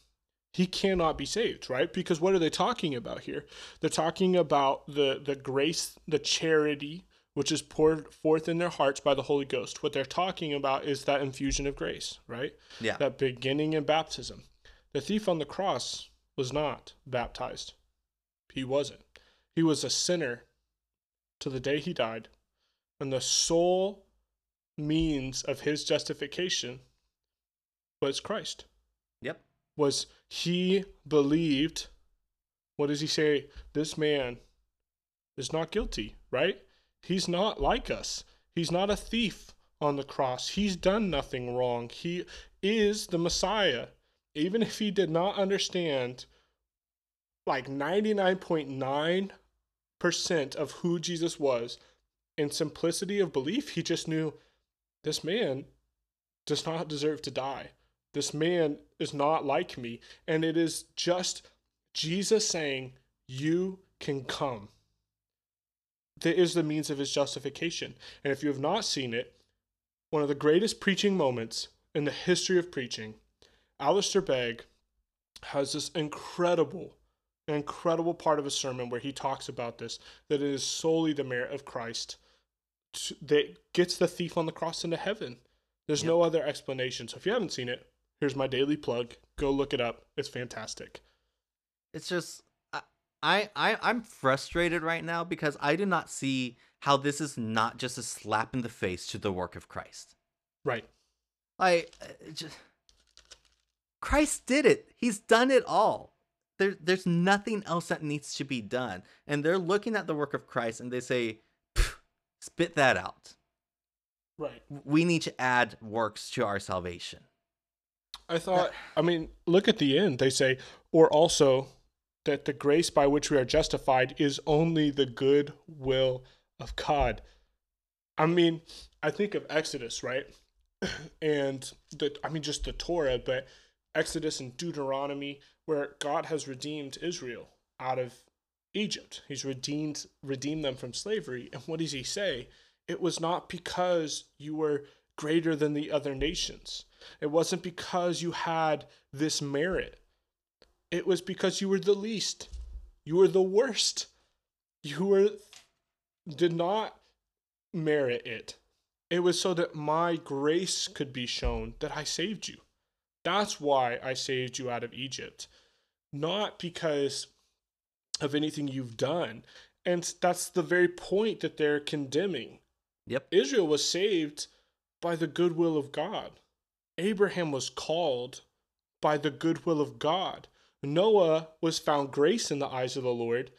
He cannot be saved, right? Because what are they talking about here? They're talking about the the grace, the charity which is poured forth in their hearts by the Holy Ghost. What they're talking about is that infusion of grace, right? yeah, That beginning in baptism. The thief on the cross was not baptized. He wasn't. He was a sinner to the day he died. And the sole means of his justification was Christ. yep, Was he believed, what does he say? This man is not guilty, right? He's not like us. He's not a thief on the cross. He's done nothing wrong. He is the Messiah. Even if he did not understand like 99.9% of who Jesus was, in simplicity of belief, he just knew this man does not deserve to die. This man is not like me. And it is just Jesus saying, You can come. That is the means of his justification. And if you have not seen it, one of the greatest preaching moments in the history of preaching, Alistair Begg has this incredible, incredible part of a sermon where he talks about this that it is solely the merit of Christ to, that gets the thief on the cross into heaven. There's no other explanation. So if you haven't seen it, here's my daily plug. Go look it up. It's fantastic. it's just I, I I I'm frustrated right now because I do not see how this is not just a slap in the face to the work of Christ. Right. Like, uh, just, Christ did it. He's done it all. There, there's nothing else that needs to be done. And they're looking at the work of Christ and they say, spit that out. Right. We need to add works to our salvation. I thought, I mean, look at the end. They say, or also that the grace by which we are justified is only the good will of God. I mean, I think of Exodus, right? And the, I mean, just the Torah, but Exodus and Deuteronomy, where God has redeemed Israel out of Egypt. He's redeemed redeemed them from slavery. And what does he say? It was not because you were greater than the other nations. It wasn't because you had this merit. It was because you were the least. You were the worst. You were did not merit it. It was so that my grace could be shown that I saved you. That's why I saved you out of Egypt. Not because of anything you've done. And that's the very point that they're condemning. Yep. Israel was saved by the goodwill of God. Abraham was called by the goodwill of God. Noah was found grace in the eyes of the Lord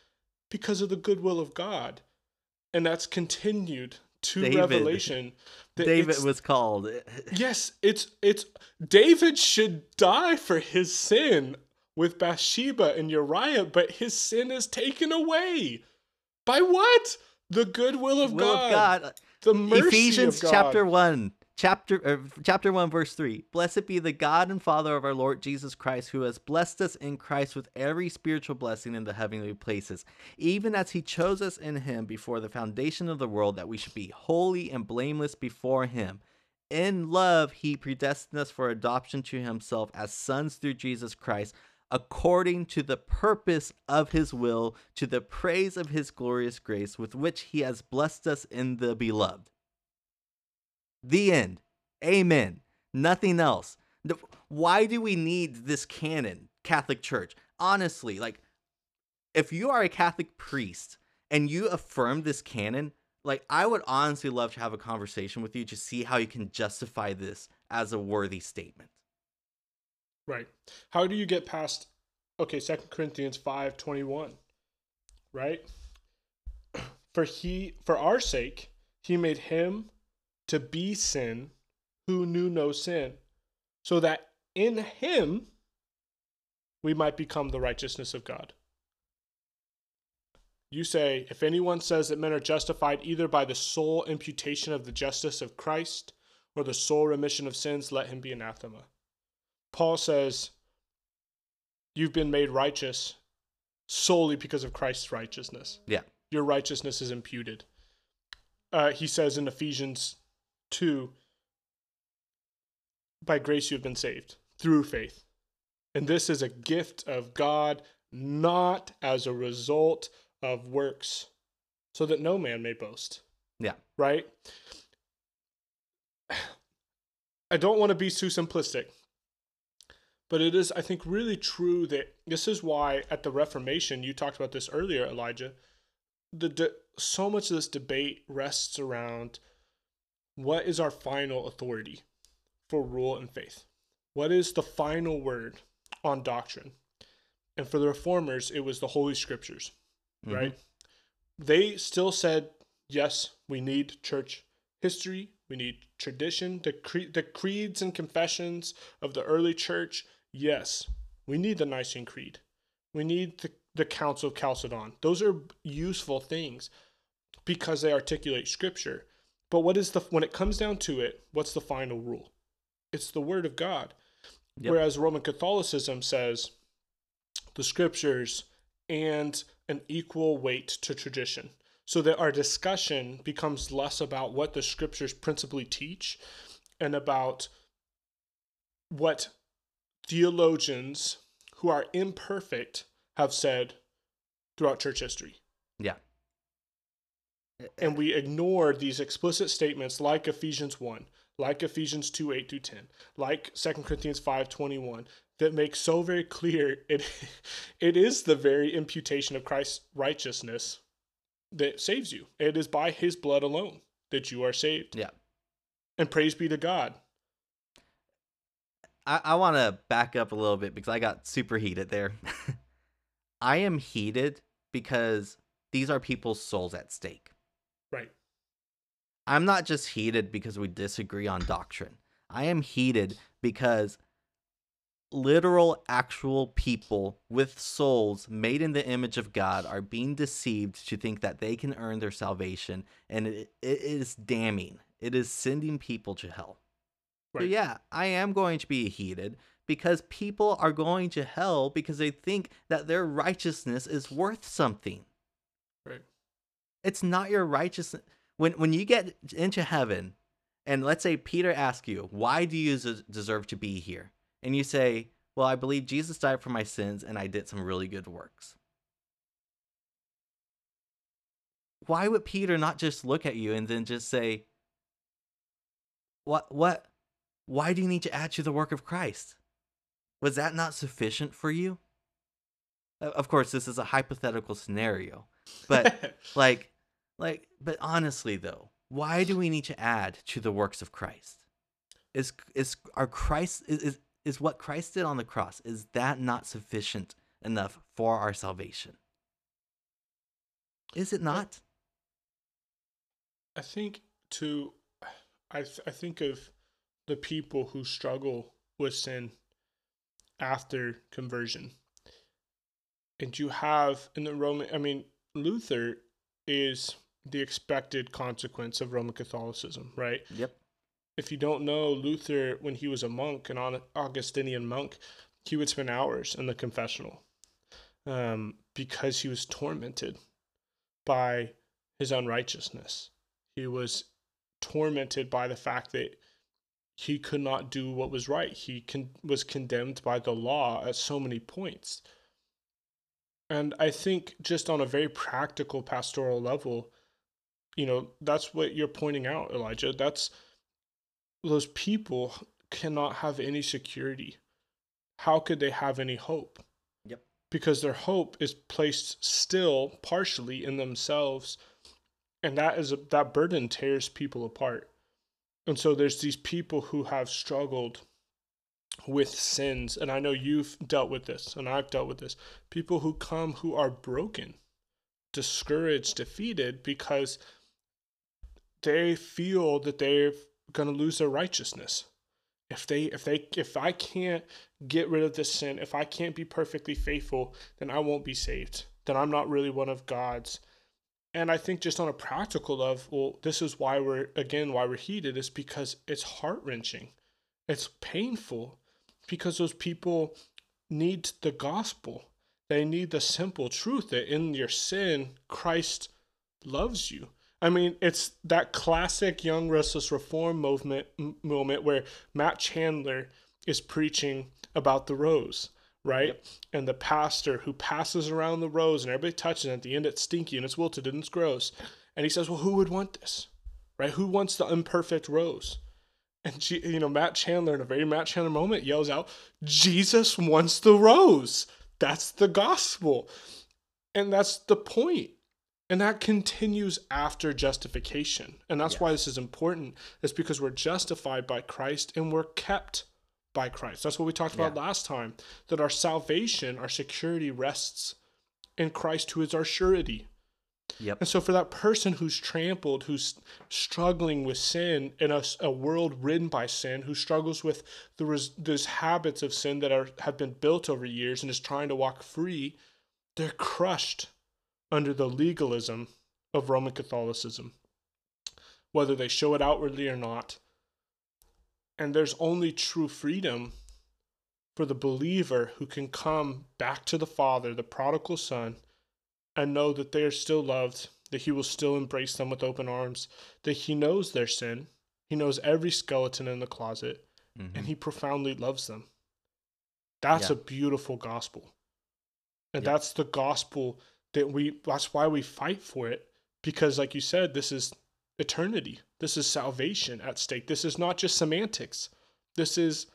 because of the goodwill of God. And that's continued to David. Revelation. that David was called. Yes, it's it's David should die for his sin with Bathsheba and Uriah, but his sin is taken away. By what? The goodwill of Will God. of God. The mercy Ephesians of God. chapter 1 chapter uh, chapter 1 verse 3 Blessed be the God and Father of our Lord Jesus Christ who has blessed us in Christ with every spiritual blessing in the heavenly places even as he chose us in him before the foundation of the world that we should be holy and blameless before him in love he predestined us for adoption to himself as sons through Jesus Christ according to the purpose of his will to the praise of his glorious grace with which he has blessed us in the beloved the end. Amen. Nothing else. Why do we need this canon, Catholic Church? Honestly, like, if you are a Catholic priest and you affirm this canon, like, I would honestly love to have a conversation with you to see how you can justify this as a worthy statement. Right. How do you get past okay, Second Corinthians five twenty one. Right? For he for our sake he made him to be sin who knew no sin, so that in him we might become the righteousness of God. You say, if anyone says that men are justified either by the sole imputation of the justice of Christ or the sole remission of sins, let him be anathema. Paul says, You've been made righteous solely because of Christ's righteousness. Yeah. Your righteousness is imputed. Uh, he says in Ephesians 2 By grace you have been saved through faith. And this is a gift of God, not as a result of works, so that no man may boast. Yeah. Right? I don't want to be too simplistic, but it is, I think, really true that this is why at the Reformation, you talked about this earlier, Elijah, the de- so much of this debate rests around what is our final authority for rule and faith? What is the final word on doctrine? And for the reformers, it was the Holy Scriptures, Mhm. right? They still said, yes, we need church history, we need tradition, the, cre- the creeds and confessions of the early church. Yes, we need the Nicene Creed. We need the, the Council of Chalcedon. Those are useful things because they articulate Scripture. But what is the when it comes down to it? What's the final rule? It's the Word of God. Yep. Whereas Roman Catholicism says the Scriptures and an equal weight to tradition, so that our discussion becomes less about what the Scriptures principally teach and about what theologians who are imperfect have said throughout church history Yeah. and we ignore these explicit statements like Ephesians 1, like Ephesians 2 8 through 10, like 2 Corinthians 5 21, that make so very clear it, it is the very imputation of Christ's righteousness that saves you. It is by his blood alone that you are saved. Yeah. And praise be to God. I, I want to back up a little bit because I got super heated there. I am heated because these are people's souls at stake. Right. I'm not just heated because we disagree on doctrine. I am heated because literal, actual people with souls made in the image of God are being deceived to think that they can earn their salvation, and it, it is damning. It is sending people to hell. So, yeah, I am going to be heated because people are going to hell because they think that their righteousness is worth something. Right. It's not your righteousness. When when you get into heaven, and let's say Peter asks you, "Why do you deserve to be here?" and you say, Well, I believe Jesus died for my sins and I did some really good works. Why would Peter not just look at you and then just say, What, what, why do you need to add to the work of Christ? Was that not sufficient for you? Of course, this is a hypothetical scenario, but like, like, but honestly though, why do we need to add to the works of Christ? Is is our Christ is, is is what Christ did on the cross? Is that not sufficient enough for our salvation? Is it not? I think to I th- I think of the people who struggle with sin after conversion. And you have in the Roman I mean Luther is the expected consequence of Roman Catholicism, right? Yep. If you don't know, Luther, when he was a monk, an Augustinian monk, he would spend hours in the confessional um, because he was tormented by his unrighteousness. He was tormented by the fact that he could not do what was right. He con- was condemned by the law at so many points. And I think, just on a very practical pastoral level, you know, that's what you're pointing out, Elijah. That's those people cannot have any security. How could they have any hope? Yep. Because their hope is placed still partially in themselves. And that is a, that burden tears people apart. And so there's these people who have struggled with sins. And I know you've dealt with this, and I've dealt with this. People who come who are broken, discouraged, defeated because they feel that they're going to lose their righteousness if they if they if i can't get rid of this sin if i can't be perfectly faithful then i won't be saved then i'm not really one of god's and i think just on a practical level well this is why we're again why we're heated is because it's heart-wrenching. It's painful because those people need the gospel. They need the simple truth that in your sin christ loves you. I mean, it's that classic young restless reform movement moment where Matt Chandler is preaching about the rose, right? Yep. And the pastor who passes around the rose and everybody touches it. At the end, it's stinky and it's wilted and it's gross. And he says, "Well, who would want this, right? Who wants the imperfect rose?" And she, you know, Matt Chandler in a very Matt Chandler moment yells out, "Jesus wants the rose." That's the gospel, and that's the point. and that continues after justification. And that's yes. why this is important, is because we're justified by Christ and we're kept by Christ. That's what we talked about yeah. last time. That our salvation, our security rests in Christ, who is our surety. Yep. And so, for that person who's trampled, who's struggling with sin in a, a world ridden by sin, who struggles with the res, those habits of sin that are have been built over years and is trying to walk free, they're crushed under the legalism of Roman Catholicism, whether they show it outwardly or not. And there's only true freedom for the believer who can come back to the Father, the prodigal Son, and know that they are still loved, that He will still embrace them with open arms, that He knows their sin, He knows every skeleton in the closet, mm-hmm. and He profoundly loves them. That's yeah. a beautiful gospel. And that's the gospel that we that's why we fight for it because like you said this is eternity. This is salvation at stake. This is not just semantics. This is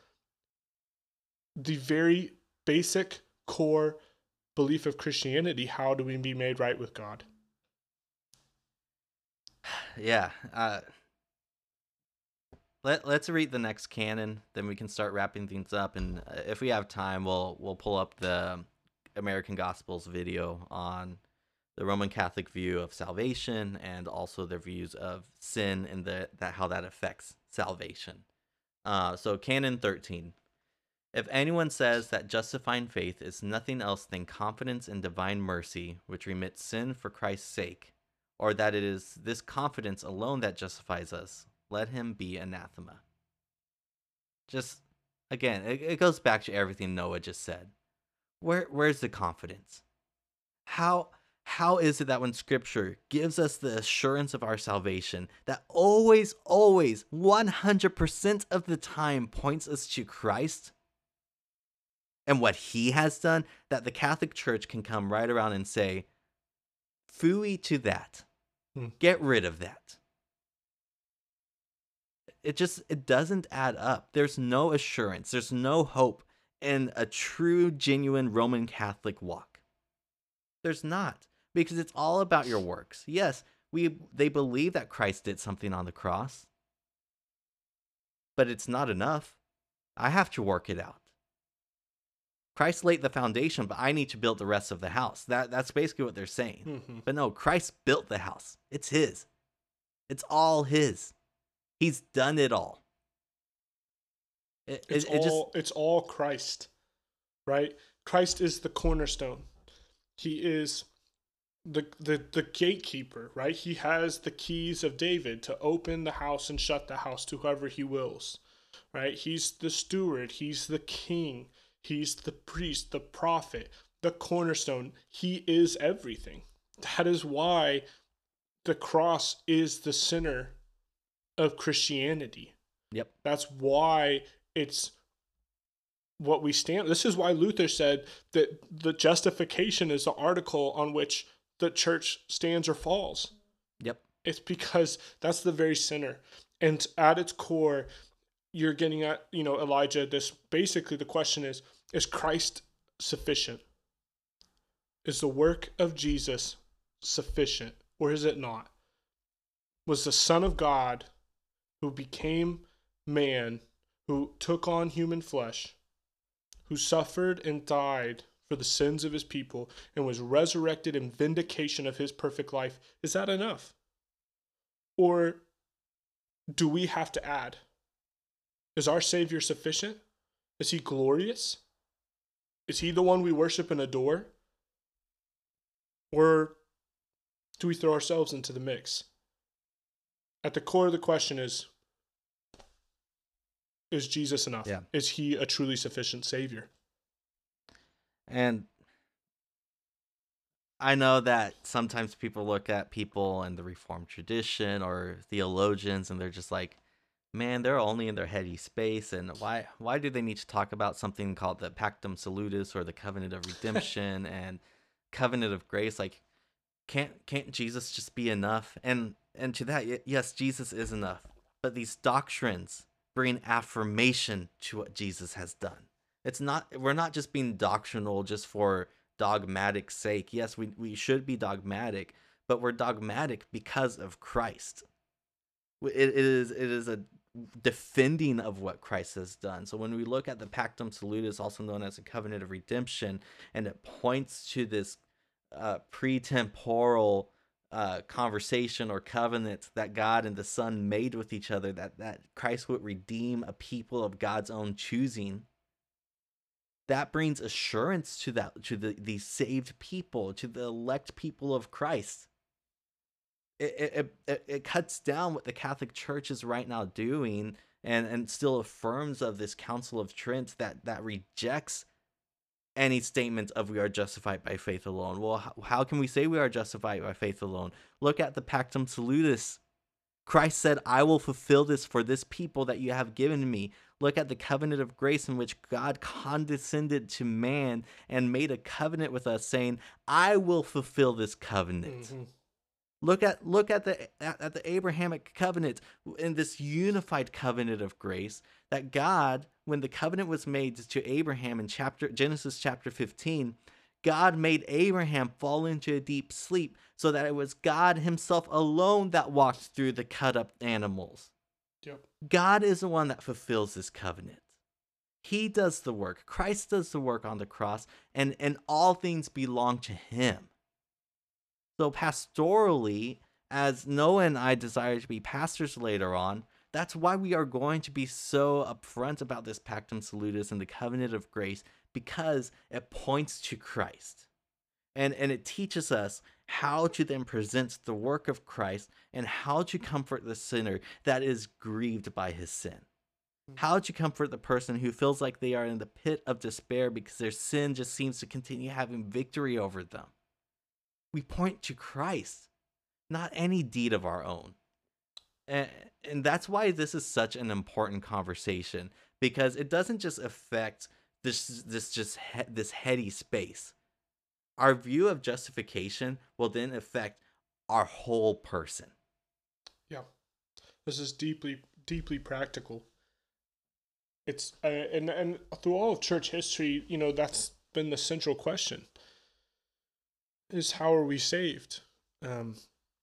the very basic core belief of christianity. How do we be made right with god? Yeah uh let, let's read the next canon then we can start wrapping things up. And uh, if we have time we'll we'll pull up the American Gospels video on the Roman Catholic view of salvation and also their views of sin and the, that how that affects salvation. Uh, so, Canon 13. If anyone says that justifying faith is nothing else than confidence in divine mercy, which remits sin for Christ's sake, or that it is this confidence alone that justifies us, let him be anathema. Just, again, it, it goes back to everything Noah just said where where's the confidence? How how is it that when scripture gives us the assurance of our salvation that always always 100% of the time points us to Christ and what he has done that the Catholic Church can come right around and say, Fooey to that. Hmm. Get rid of that. It just it doesn't add up. There's no assurance. There's no hope in a true, genuine Roman Catholic walk. There's not. Because it's all about your works. Yes, we they believe that Christ did something on the cross. But it's not enough. I have to work it out. Christ laid the foundation, but I need to build the rest of the house. That that's basically what they're saying. Mhm. But no, Christ built the house. It's his. It's all his. He's done it all. It, It's it, it just it's all Christ, right? Christ is the cornerstone. He is the, the the gatekeeper, right? He has the keys of David to open the house and shut the house to whoever he wills, right? He's the steward. He's the king. He's the priest, the prophet, the cornerstone. He is everything. That is why the cross is the center of Christianity. Yep. That's why it's what we stand. This is why Luther said that the justification is the article on which the church stands or falls. Yep. It's because that's the very center. And at its core, you're getting at, you know, Elijah, this basically the question is is Christ sufficient? Is the work of Jesus sufficient or is it not? Was the Son of God who became man, who took on human flesh, who suffered and died for the sins of his people, and was resurrected in vindication of his perfect life, is that enough? Or do we have to add? Is our Savior sufficient? Is he glorious? Is he the one we worship and adore? Or do we throw ourselves into the mix? At the core of the question is Is Jesus enough? Yeah. Is he a truly sufficient Savior? And I know that sometimes people look at people in the Reformed tradition or theologians and they're just like, man, they're only in their heady space. And why why do they need to talk about something called the Pactum Salutis or the Covenant of Redemption and Covenant of Grace? Like, can't can't Jesus just be enough? And and to that, yes, Jesus is enough. But these doctrines bring affirmation to what Jesus has done. It's not we're not just being doctrinal just for dogmatic sake. Yes, we, we should be dogmatic, but we're dogmatic because of Christ. It, it is it is a defending of what Christ has done. So when we look at the Pactum Salutis, also known as the Covenant of Redemption, and it points to this uh, pre-temporal uh, conversation or covenant that God and the Son made with each other, that that Christ would redeem a people of God's own choosing that brings assurance to that to the these saved people to the elect people of christ. It it, it, it cuts down what the catholic church is right now doing and and still affirms of this council of trent that that rejects any statement of we are justified by faith alone. Well how, how can we say we are justified by faith alone? Look at the pactum salutis. Christ said, I will fulfill this for this people that you have given me. Look at the covenant of grace in which God condescended to man and made a covenant with us, saying, I will fulfill this covenant. Mhm. Look at look at the at, at the Abrahamic covenant in this unified covenant of grace that God, when the covenant was made to Abraham in chapter Genesis chapter 15, God made Abraham fall into a deep sleep so that it was God himself alone that walked through the cut up animals. Yep. God is the one that fulfills this covenant. He does the work. Christ does the work on the cross, and, and all things belong to him. So, pastorally, as Noah and I desire to be pastors later on, that's why we are going to be so upfront about this Pactum Salutis and the covenant of grace because it points to Christ. And, and it teaches us how to then present the work of Christ and how to comfort the sinner that is grieved by his sin. Hmm. How to comfort the person who feels like they are in the pit of despair because their sin just seems to continue having victory over them. We point to Christ, not any deed of our own. And, and that's why this is such an important conversation because it doesn't just affect this this just he- this heady space. Our view of justification will then affect our whole person. Yeah, this is deeply deeply practical. It's uh, and and through all of church history, you know, that's been the central question: is how are we saved? Um,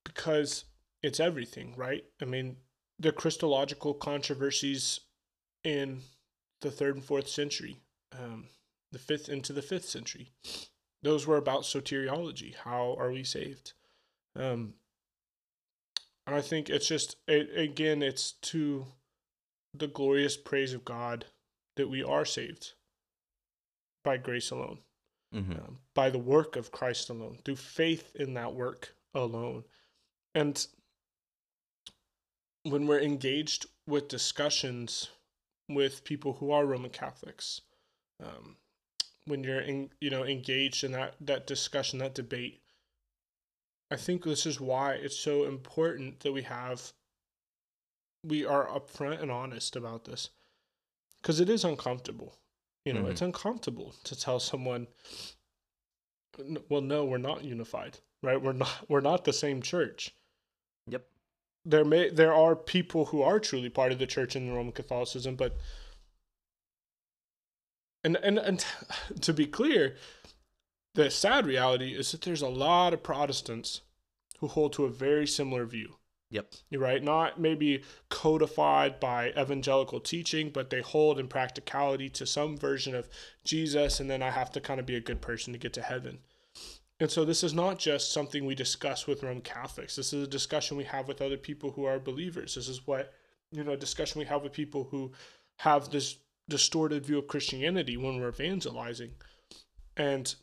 because it's everything, right? I mean, the Christological controversies in the third and fourth century, um, the fifth into the fifth century, those were about soteriology. How are we saved? Um, and I think it's just it, again, it's to the glorious praise of God that we are saved by grace alone, Mm-hmm. um, by the work of Christ alone, through faith in that work alone. And when we're engaged with discussions with people who are Roman Catholics, um, when you're in, you know engaged in that that discussion, that debate, I think this is why it's so important that we have we are upfront and honest about this because it is uncomfortable. You know, Mhm. it's uncomfortable to tell someone, well, no, we're not unified, right? We're not we're not the same church Yep. there may there are people who are truly part of the church in Roman Catholicism, but and and and to be clear, the sad reality is that there's a lot of Protestants who hold to a very similar view. Yep. You're right, not maybe codified by evangelical teaching, but they hold in practicality to some version of Jesus, and then I have to kind of be a good person to get to heaven. And so this is not just something we discuss with Roman Catholics. This is a discussion we have with other people who are believers. This is what, you know, a discussion we have with people who have this distorted view of Christianity when we're evangelizing. And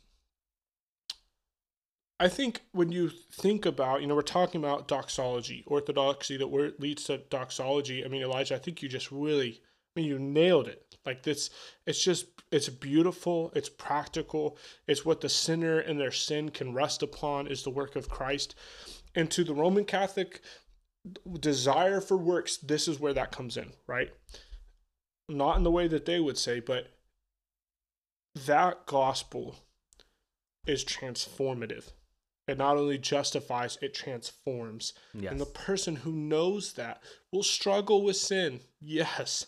I think when you think about, you know, we're talking about doxology, orthodoxy that word leads to doxology. I mean, Elijah, I think you just really, I mean, you nailed it. Like this, it's just, it's beautiful, it's practical, it's what the sinner and their sin can rest upon is the work of Christ. And to the Roman Catholic desire for works, this is where that comes in, right? Not in the way that they would say, but that gospel is transformative. It not only justifies, it transforms. Yes. And the person who knows that will struggle with sin, yes.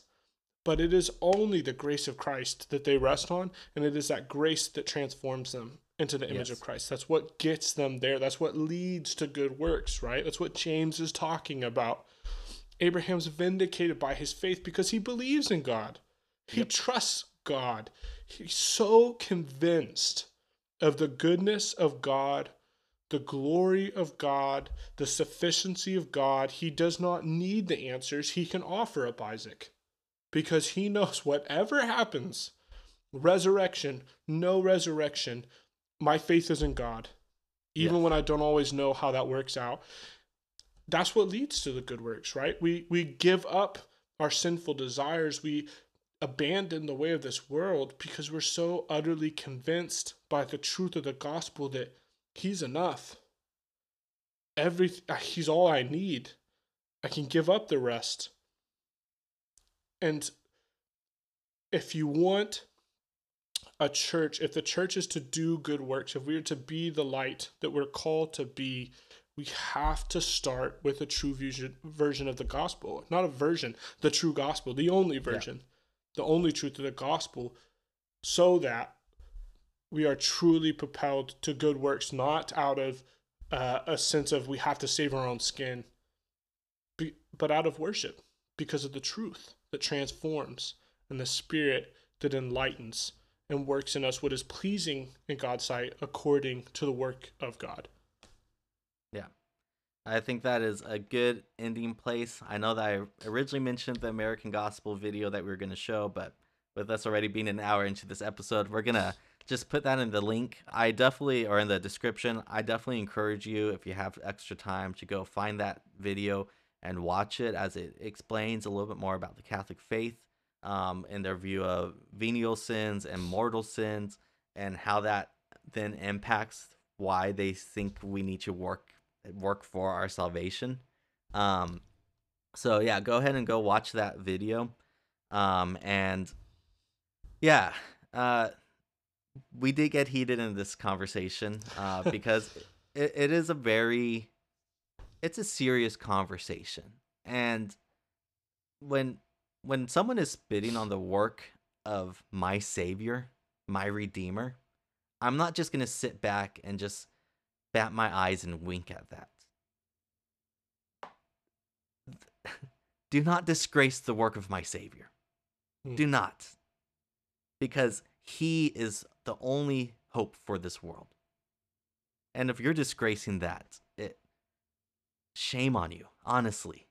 But it is only the grace of Christ that they rest on, and it is that grace that transforms them into the image Yes. of Christ. That's what gets them there. That's what leads to good works, right? That's what James is talking about. Abraham's vindicated by his faith because he believes in God. He Yep. trusts God. He's so convinced of the goodness of God, the glory of God, the sufficiency of God. He does not need the answers. He can offer up Isaac because he knows whatever happens resurrection, no resurrection my faith is in God. Even Yes. when I don't always know how that works out. That's what leads to the good works, right? We we give up our sinful desires. We abandon the way of this world because we're so utterly convinced by the truth of the gospel that he's enough. Every uh, he's all I need. I can give up the rest. And if you want a church, if the church is to do good works, if we are to be the light that we're called to be, we have to start with a true vision, version of the gospel. Not a version, the true gospel, the only version, the only truth of the gospel, so that we are truly propelled to good works, not out of uh, a sense of we have to save our own skin, be, but out of worship because of the truth that transforms and the spirit that enlightens and works in us what is pleasing in God's sight according to the work of God. I think that is a good ending place. I know that I originally mentioned the American Gospel video that we were going to show, but with us already being an hour into this episode, we're going to just put that in the link. I definitely, or in the description, I definitely encourage you, if you have extra time, to go find that video and watch it as it explains a little bit more about the Catholic faith um, and their view of venial sins and mortal sins and how that then impacts why they think we need to work work for our salvation. Um, so yeah, go ahead and go watch that video. Um, and yeah, uh, we did get heated in this conversation uh, because it, it is a very, it's a serious conversation, and when when someone is spitting on the work of my savior, my redeemer, I'm not just gonna sit back and just bat my eyes and wink at that. Do not disgrace the work of my savior. Hmm. Do not. Because he is the only hope for this world. And if you're disgracing that, it shame on you, honestly.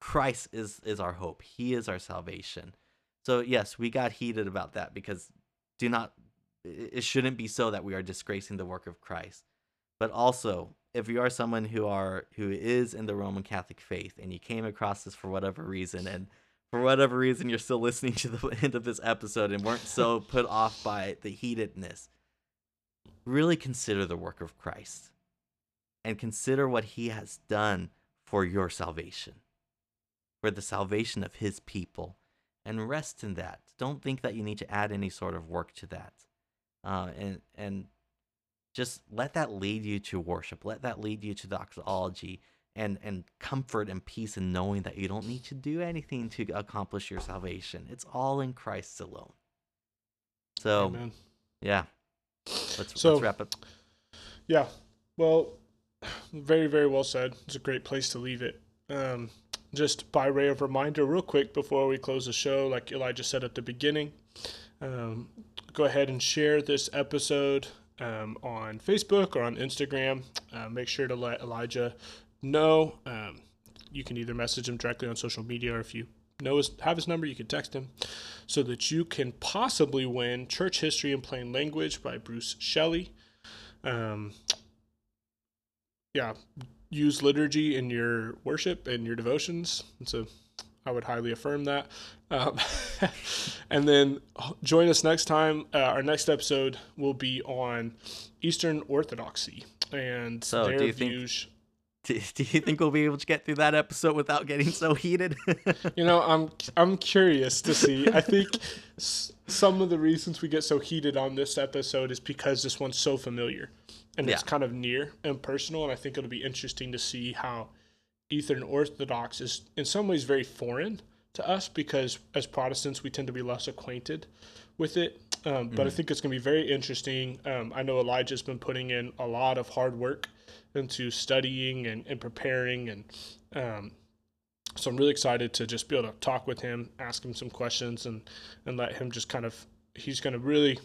Christ is is our hope. He is our salvation. So yes, we got heated about that because do not it shouldn't be so that we are disgracing the work of Christ. But also, if you are someone who are who is in the Roman Catholic faith and you came across this for whatever reason and for whatever reason you're still listening to the end of this episode and weren't so put off by the heatedness, really consider the work of Christ and consider what he has done for your salvation, for the salvation of his people, and rest in that. Don't think that you need to add any sort of work to that. Uh, and, and just let that lead you to worship, let that lead you to doxology and and comfort and peace in knowing that you don't need to do anything to accomplish your salvation. It's all in Christ alone. So Amen. yeah, let's, So- let's wrap up. Yeah. Well, very, very well said. It's a great place to leave it. Um, just by way of reminder, real quick before we close the show, like Elijah said at the beginning, um, go ahead and share this episode um, on Facebook or on Instagram. Uh, make sure to let Elijah know. Um, you can either message him directly on social media, or if you know his, have his number, you can text him, so that you can possibly win Church History in Plain Language by Bruce Shelley. Um, yeah, use liturgy in your worship and your devotions. And so I would highly affirm that. Um, and then join us next time. Uh, our next episode will be on Eastern Orthodoxy and So, their do you think- views. Do, do you think we'll be able to get through that episode without getting so heated? You know, I'm I'm curious to see. I think s- some of the reasons we get so heated on this episode is because this one's so familiar and it's kind of near and personal. And I think it'll be interesting to see how Eastern Orthodox is in some ways very foreign to us because as Protestants we tend to be less acquainted with it. Um, but I think it's going to be very interesting. Um, I know Elijah's been putting in a lot of hard work into studying and, and preparing and um, so I'm really excited to just be able to talk with him, ask him some questions, and and let him just kind of he's going to really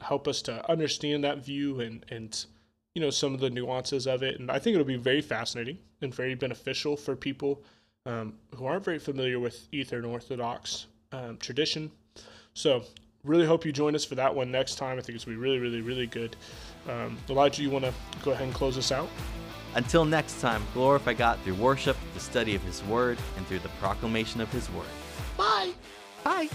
help us to understand that view and and you know some of the nuances of it. And I think it'll be very fascinating and very beneficial for people um, who aren't very familiar with Eastern Orthodox um, tradition. So really hope you join us for that one next time. I think it's gonna be really, really, really good. Um, Elijah, you want to go ahead and close us out? Until next time, glorify God through worship, the study of His Word, and through the proclamation of His Word. Bye. Bye.